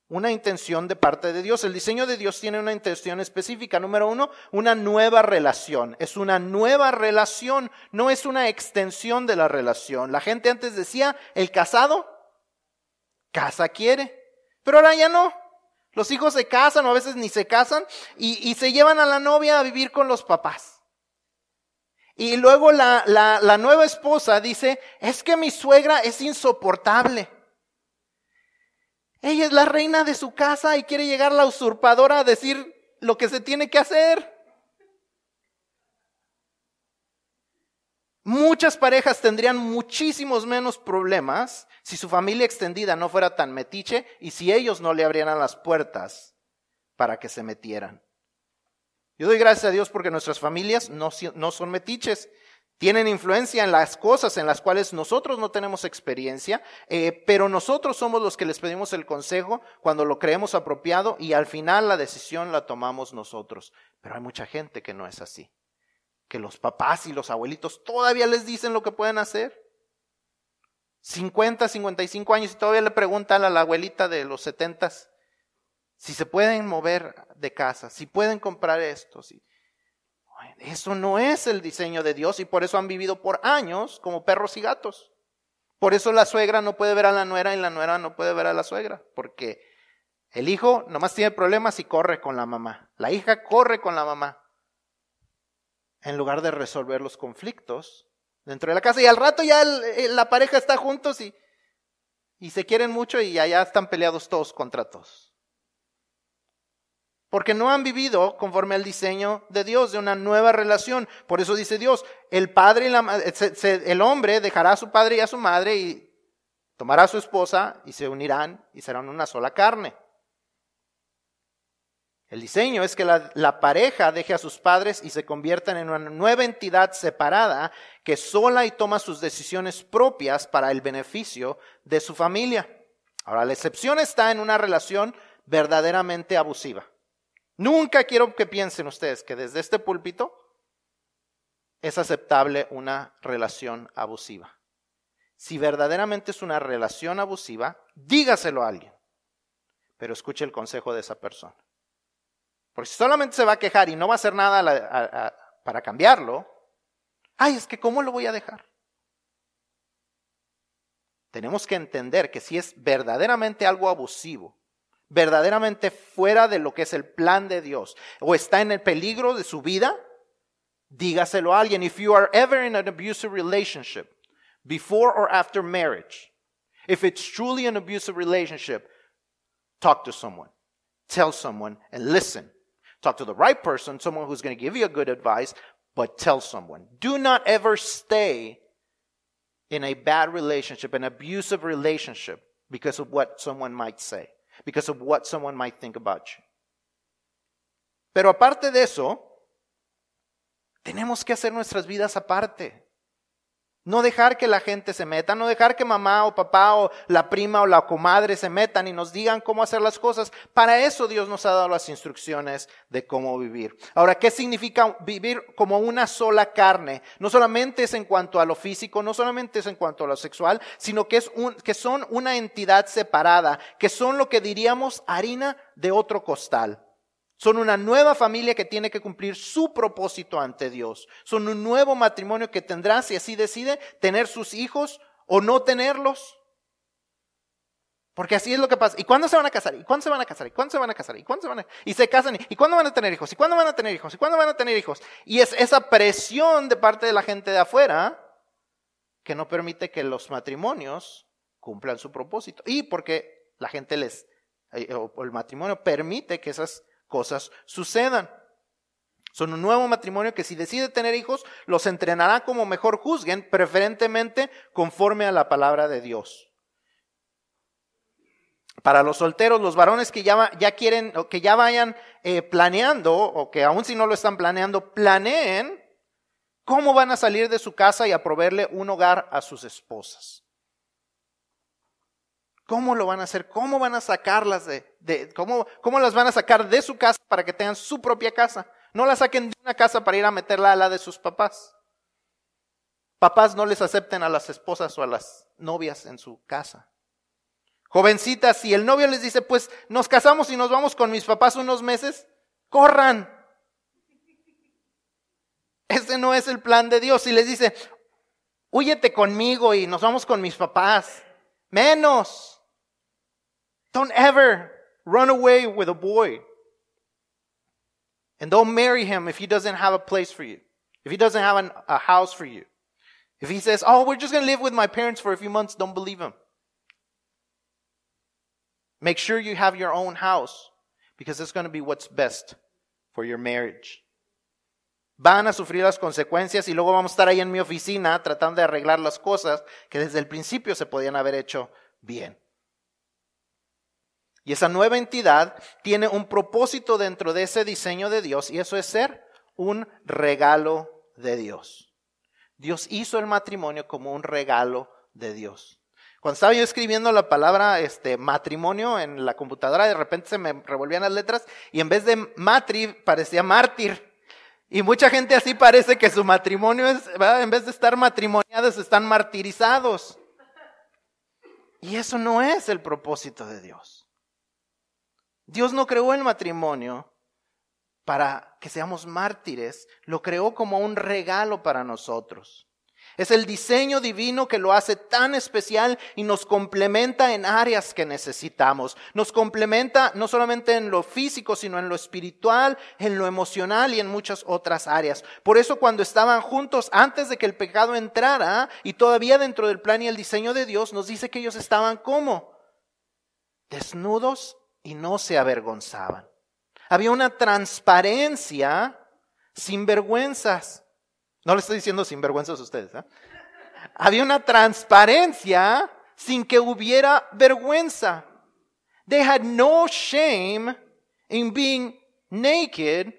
Una intención de parte de Dios. El diseño de Dios tiene una intención específica. Número uno, una nueva relación. Es una nueva relación, no es una extensión de la relación. La gente antes decía, el casado, casa quiere, pero ahora ya no. Los hijos se casan o a veces ni se casan y, se llevan a la novia a vivir con los papás. Y luego la, la, la nueva esposa dice, es que mi suegra es insoportable. Ella es la reina de su casa y quiere llegar la usurpadora a decir lo que se tiene que hacer. Muchas parejas tendrían muchísimos menos problemas si su familia extendida no fuera tan metiche y si ellos no le abrieran las puertas para que se metieran. Yo doy gracias a Dios porque nuestras familias no, no son metiches Tienen influencia en las cosas en las cuales nosotros no tenemos experiencia, eh, pero nosotros somos los que les pedimos el consejo cuando lo creemos apropiado y al final la decisión la tomamos nosotros. Pero hay mucha gente que no es así, que los papás y los abuelitos todavía les dicen lo que pueden hacer. 50, 55 años y todavía le preguntan a la abuelita de los 70 si se pueden mover de casa, si pueden comprar esto, si, eso no es el diseño de Dios y por eso han vivido por años como perros y gatos. Por eso la suegra no puede ver a la nuera y la nuera no puede ver a la suegra, porque el hijo nomás tiene problemas y corre con la mamá. La hija corre con la mamá. En lugar de resolver los conflictos dentro de la casa. Y al rato ya la pareja está juntos y, y se quieren mucho y allá están peleados todos contra todos porque no han vivido conforme al diseño de Dios, de una nueva relación. Por eso dice Dios, el padre y la, el hombre dejará a su padre y a su madre y tomará a su esposa y se unirán y serán una sola carne. El diseño es que la, la, pareja deje a sus padres y se conviertan en una nueva entidad separada que sola y toma sus decisiones propias para el beneficio de su familia. Ahora, la excepción está en una relación verdaderamente abusiva. Nunca quiero que piensen ustedes que desde este púlpito es aceptable una relación abusiva. Si verdaderamente es una relación abusiva, dígaselo a alguien, pero escuche el consejo de esa persona. Porque si solamente se va a quejar y no va a hacer nada para cambiarlo, ay, es que ¿cómo lo voy a dejar? Tenemos que entender que si es verdaderamente algo abusivo, verdaderamente fuera de lo que es el plan de Dios o está en el peligro de su vida, dígaselo a alguien. If you are ever in an abusive relationship, before or after marriage, if it's truly an abusive relationship, talk to someone, tell someone, and listen. Talk to the right person, someone who's going to give you a good advice, but tell someone. Do not ever stay in a bad relationship, an abusive relationship, because of what someone might say because of what someone might think about you. Pero aparte de eso, tenemos que hacer nuestras vidas aparte. No dejar que la gente se meta, no dejar que mamá o papá o la prima o la comadre se metan y nos digan cómo hacer las cosas. Para eso Dios nos ha dado las instrucciones de cómo vivir. Ahora, ¿qué significa vivir como una sola carne? No solamente es en cuanto a lo físico, no solamente es en cuanto a lo sexual, sino que, es un, que son una entidad separada, que son lo que diríamos harina de otro costal. Son una nueva familia que tiene que cumplir su propósito ante Dios. Son un nuevo matrimonio que tendrá, si así decide, tener sus hijos o no tenerlos. Porque así es lo que pasa. ¿Y cuándo se van a casar? ¿Y cuándo se van a casar? ¿Y cuándo se van a casar? ¿Y cuándo se van a Y se casan. ¿Y cuándo van a tener hijos? ¿Y cuándo van a tener hijos? ¿Y cuándo van a tener hijos? Y es esa presión de parte de la gente de afuera que no permite que los matrimonios cumplan su propósito. Y porque la gente les, eh, o el matrimonio permite que esas cosas sucedan. Son un nuevo matrimonio que si decide tener hijos, los entrenará como mejor juzguen, preferentemente conforme a la palabra de Dios. Para los solteros, los varones que ya, ya quieren o que ya vayan eh, planeando, o que aún si no lo están planeando, planeen cómo van a salir de su casa y a proveerle un hogar a sus esposas. ¿Cómo lo van a hacer? ¿Cómo van a sacarlas de, cómo, cómo las van a sacar de su casa para que tengan su propia casa? No la saquen de una casa para ir a meterla a la de sus papás. Papás no les acepten a las esposas o a las novias en su casa. Jovencitas, si el novio les dice, pues nos casamos y nos vamos con mis papás unos meses, corran. Ese no es el plan de Dios. Si les dice, huyete conmigo y nos vamos con mis papás, menos. Don't ever run away with a boy. And don't marry him if he doesn't have a place for you, if he doesn't have an, a house for you. If he says, Oh, we're just going to live with my parents for a few months, don't believe him. Make sure you have your own house because it's going to be what's best for your marriage. Van a sufrir las consecuencias y luego vamos a estar ahí en mi oficina tratando de arreglar las cosas que desde el principio se podían haber hecho bien. Y esa nueva entidad tiene un propósito dentro de ese diseño de Dios y eso es ser un regalo de Dios. Dios hizo el matrimonio como un regalo de Dios. Cuando estaba yo escribiendo la palabra este, matrimonio en la computadora, de repente se me revolvían las letras y en vez de matri parecía mártir. Y mucha gente así parece que su matrimonio es, en vez de estar matrimoniados, están martirizados. Y eso no es el propósito de Dios. Dios no creó el matrimonio para que seamos mártires, lo creó como un regalo para nosotros. Es el diseño divino que lo hace tan especial y nos complementa en áreas que necesitamos. Nos complementa no solamente en lo físico, sino en lo espiritual, en lo emocional y en muchas otras áreas. Por eso cuando estaban juntos antes de que el pecado entrara y todavía dentro del plan y el diseño de Dios, nos dice que ellos estaban como desnudos y no se avergonzaban. Había una transparencia sin vergüenzas. No le estoy diciendo sin vergüenzas a ustedes. ¿eh? Había una transparencia sin que hubiera vergüenza. They had no shame in being naked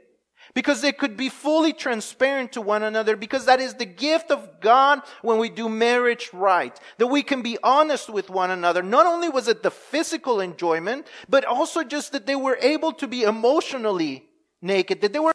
because they could be fully transparent to one another because that is the gift of God when we do marriage right. That we can be honest with one another. Not only was it the physical enjoyment, but also just that they were able to be emotionally naked, that they were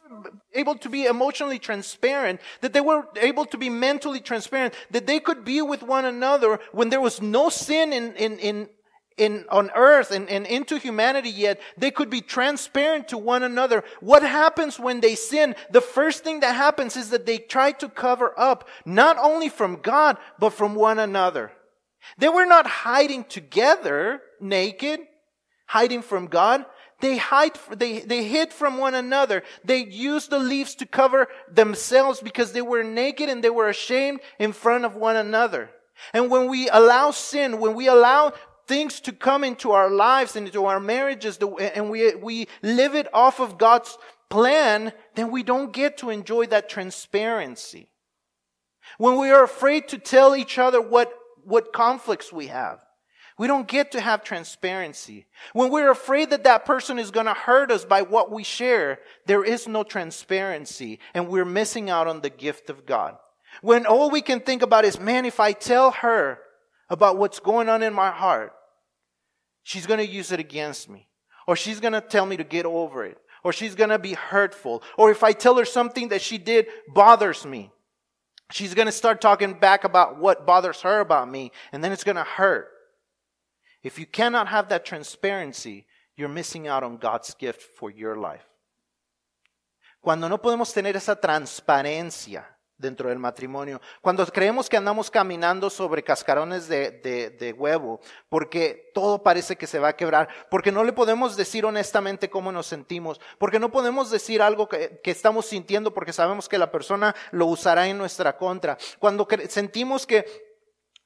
able to be emotionally transparent, that they were able to be mentally transparent, that they could be with one another when there was no sin in, in, in, in on earth and, and into humanity yet, they could be transparent to one another. What happens when they sin? The first thing that happens is that they try to cover up, not only from God, but from one another. They were not hiding together naked, hiding from God. They hide, they, they hid from one another. They used the leaves to cover themselves because they were naked and they were ashamed in front of one another. And when we allow sin, when we allow things to come into our lives and into our marriages and we, we live it off of God's plan, then we don't get to enjoy that transparency. When we are afraid to tell each other what, what conflicts we have, we don't get to have transparency. When we're afraid that that person is going to hurt us by what we share, there is no transparency and we're missing out on the gift of God. When all we can think about is, man, if I tell her about what's going on in my heart, she's going to use it against me. Or she's going to tell me to get over it. Or she's going to be hurtful. Or if I tell her something that she did bothers me, she's going to start talking back about what bothers her about me. And then it's going to hurt. If you cannot have that transparency, you're missing out on God's gift for your life. Cuando no podemos tener esa transparencia dentro del matrimonio, cuando creemos que andamos caminando sobre cascarones de, de, huevo, porque todo parece que se va a quebrar, porque no le podemos decir honestamente cómo nos sentimos, porque no podemos decir algo que, que estamos sintiendo porque sabemos que la persona lo usará en nuestra contra, cuando sentimos que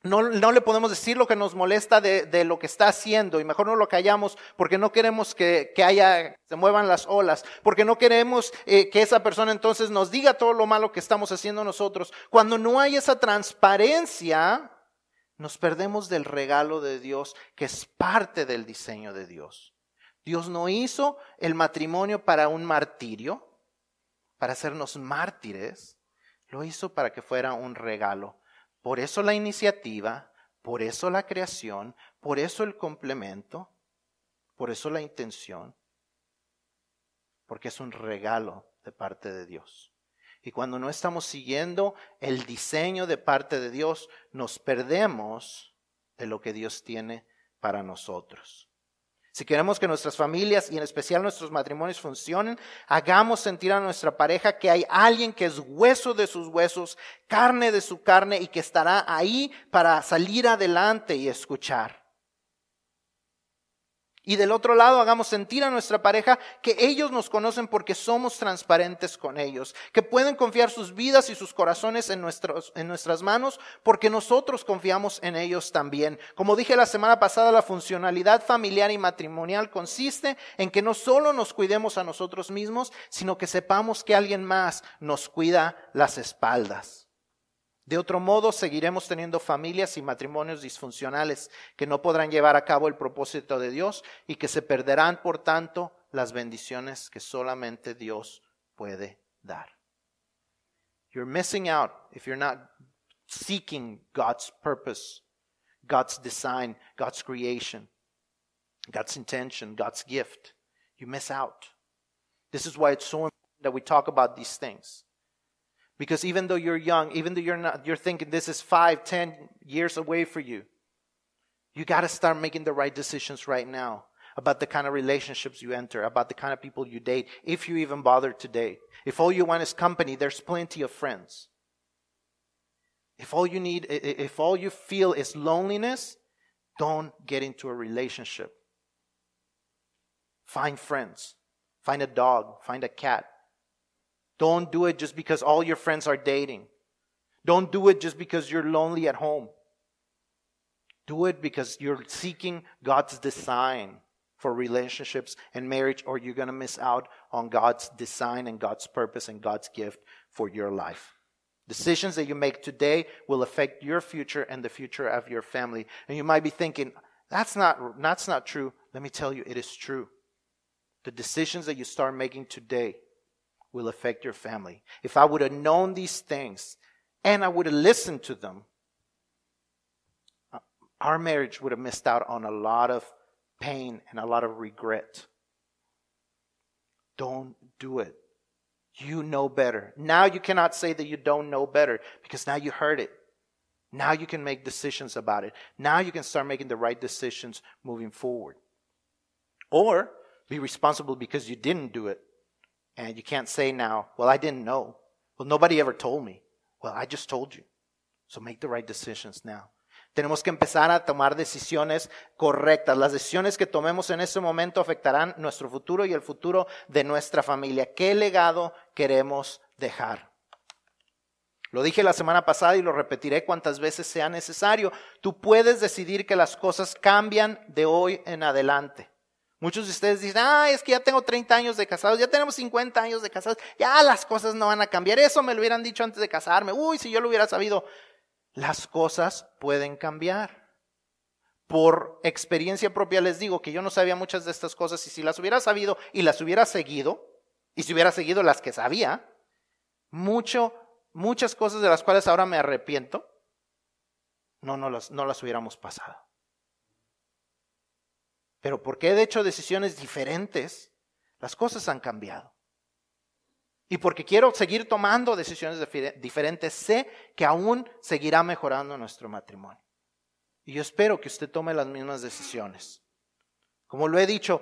no, no, le podemos decir lo que nos molesta de, de, lo que está haciendo y mejor no lo callamos porque no queremos que, que haya, se muevan las olas, porque no queremos eh, que esa persona entonces nos diga todo lo malo que estamos haciendo nosotros. Cuando no hay esa transparencia, nos perdemos del regalo de Dios que es parte del diseño de Dios. Dios no hizo el matrimonio para un martirio, para hacernos mártires, lo hizo para que fuera un regalo por eso la iniciativa, por eso la creación, por eso el complemento, por eso la intención, porque es un regalo de parte de Dios. Y cuando no estamos siguiendo el diseño de parte de Dios, nos perdemos de lo que Dios tiene para nosotros. Si queremos que nuestras familias y en especial nuestros matrimonios funcionen, hagamos sentir a nuestra pareja que hay alguien que es hueso de sus huesos, carne de su carne y que estará ahí para salir adelante y escuchar. Y del otro lado, hagamos sentir a nuestra pareja que ellos nos conocen porque somos transparentes con ellos, que pueden confiar sus vidas y sus corazones en, nuestros, en nuestras manos porque nosotros confiamos en ellos también. Como dije la semana pasada, la funcionalidad familiar y matrimonial consiste en que no solo nos cuidemos a nosotros mismos, sino que sepamos que alguien más nos cuida las espaldas. De otro modo, seguiremos teniendo familias y matrimonios disfuncionales que no podrán llevar a cabo el propósito de Dios y que se perderán, por tanto, las bendiciones que solamente Dios puede dar. You're missing out if you're not seeking God's purpose, God's design, God's creation, God's intention, God's gift. You miss out. This is why it's so important that we talk about these things. Because even though you're young, even though you're not, you're thinking this is five, ten years away for you, you got to start making the right decisions right now about the kind of relationships you enter, about the kind of people you date, if you even bother to date. If all you want is company, there's plenty of friends. If all you need, if all you feel is loneliness, don't get into a relationship. Find friends. Find a dog. Find a cat. Don't do it just because all your friends are dating. Don't do it just because you're lonely at home. Do it because you're seeking God's design for relationships and marriage, or you're going to miss out on God's design and God's purpose and God's gift for your life. Decisions that you make today will affect your future and the future of your family. And you might be thinking, that's not, that's not true. Let me tell you, it is true. The decisions that you start making today will affect your family. If I would have known these things and I would have listened to them, uh, our marriage would have missed out on a lot of pain and a lot of regret. Don't do it. You know better. Now you cannot say that you don't know better because now you heard it. Now you can make decisions about it. Now you can start making the right decisions moving forward. Or be responsible because you didn't do it and you can't say now, well, I didn't know. Well, nobody ever told me. Well, I just told you. So make the right decisions now. Tenemos que empezar a tomar decisiones correctas. Las decisiones que tomemos en ese momento afectarán nuestro futuro y el futuro de nuestra familia. ¿Qué legado queremos dejar? Lo dije la semana pasada y lo repetiré cuantas veces sea necesario. Tú puedes decidir que las cosas cambian de hoy en adelante. Muchos de ustedes dicen, ah, es que ya tengo 30 años de casados, ya tenemos 50 años de casados, ya las cosas no van a cambiar. Eso me lo hubieran dicho antes de casarme. Uy, si yo lo hubiera sabido. Las cosas pueden cambiar. Por experiencia propia les digo que yo no sabía muchas de estas cosas y si las hubiera sabido y las hubiera seguido, y si hubiera seguido las que sabía, mucho, muchas cosas de las cuales ahora me arrepiento, no, no las, no las hubiéramos pasado. Pero porque he hecho decisiones diferentes, las cosas han cambiado. Y porque quiero seguir tomando decisiones diferentes, sé que aún seguirá mejorando nuestro matrimonio. Y yo espero que usted tome las mismas decisiones. Como lo he dicho,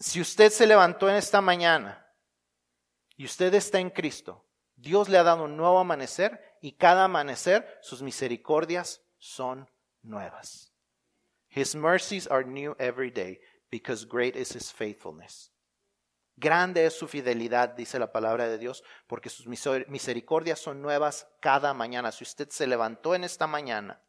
si usted se levantó en esta mañana y usted está en Cristo, Dios le ha dado un nuevo amanecer y cada amanecer sus misericordias son nuevas. His mercies are new every day because great is his faithfulness. Grande es su fidelidad, dice la palabra de Dios, porque sus misericordias son nuevas cada mañana. Si usted se levantó en esta mañana,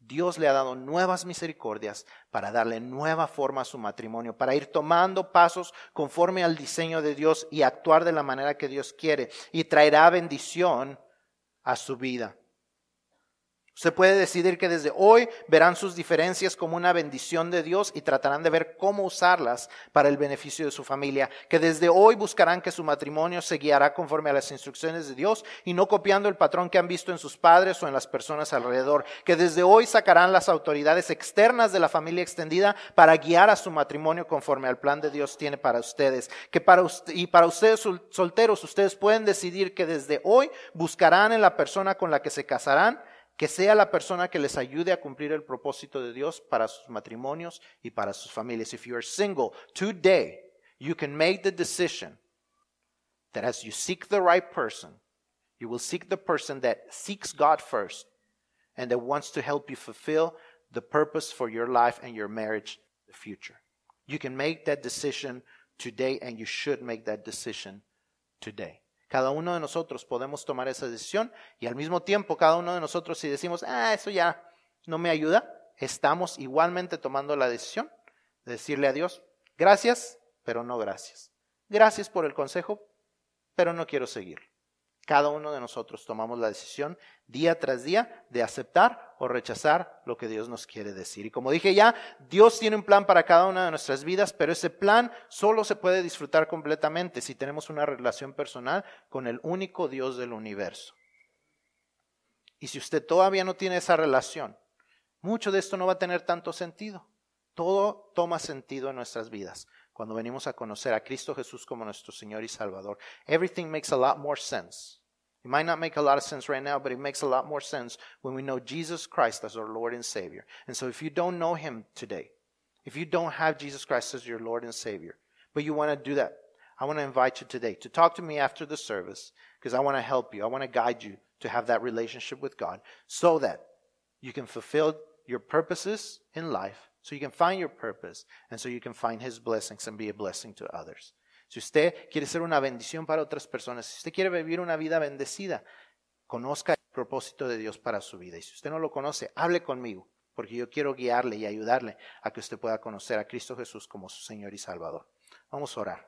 Dios le ha dado nuevas misericordias para darle nueva forma a su matrimonio, para ir tomando pasos conforme al diseño de Dios y actuar de la manera que Dios quiere, y traerá bendición a su vida. Usted puede decidir que desde hoy verán sus diferencias como una bendición de Dios y tratarán de ver cómo usarlas para el beneficio de su familia. Que desde hoy buscarán que su matrimonio se guiará conforme a las instrucciones de Dios y no copiando el patrón que han visto en sus padres o en las personas alrededor. Que desde hoy sacarán las autoridades externas de la familia extendida para guiar a su matrimonio conforme al plan de Dios tiene para ustedes. Que para y para ustedes solteros, ustedes pueden decidir que desde hoy buscarán en la persona con la que se casarán que sea la persona que les ayude a cumplir el propósito de Dios para sus matrimonios y para sus familias. If you are single today, you can make the decision that as you seek the right person, you will seek the person that seeks God first and that wants to help you fulfill the purpose for your life and your marriage the future. You can make that decision today and you should make that decision today. Cada uno de nosotros podemos tomar esa decisión y al mismo tiempo cada uno de nosotros si decimos, ah, eso ya no me ayuda, estamos igualmente tomando la decisión de decirle a Dios, gracias, pero no gracias. Gracias por el consejo, pero no quiero seguir. Cada uno de nosotros tomamos la decisión día tras día de aceptar o rechazar lo que Dios nos quiere decir. Y como dije ya, Dios tiene un plan para cada una de nuestras vidas, pero ese plan solo se puede disfrutar completamente si tenemos una relación personal con el único Dios del universo. Y si usted todavía no tiene esa relación, mucho de esto no va a tener tanto sentido. Todo toma sentido en nuestras vidas cuando venimos a conocer a Cristo Jesús como nuestro Señor y Salvador. Everything makes a lot more sense. It might not make a lot of sense right now, but it makes a lot more sense when we know Jesus Christ as our Lord and Savior. And so if you don't know Him today, if you don't have Jesus Christ as your Lord and Savior, but you want to do that, I want to invite you today to talk to me after the service because I want to help you. I want to guide you to have that relationship with God so that you can fulfill your purposes in life, so you can find your purpose, and so you can find His blessings and be a blessing to others. Si usted quiere ser una bendición para otras personas, si usted quiere vivir una vida bendecida, conozca el propósito de Dios para su vida. Y si usted no lo conoce, hable conmigo, porque yo quiero guiarle y ayudarle a que usted pueda conocer a Cristo Jesús como su Señor y Salvador. Vamos a orar.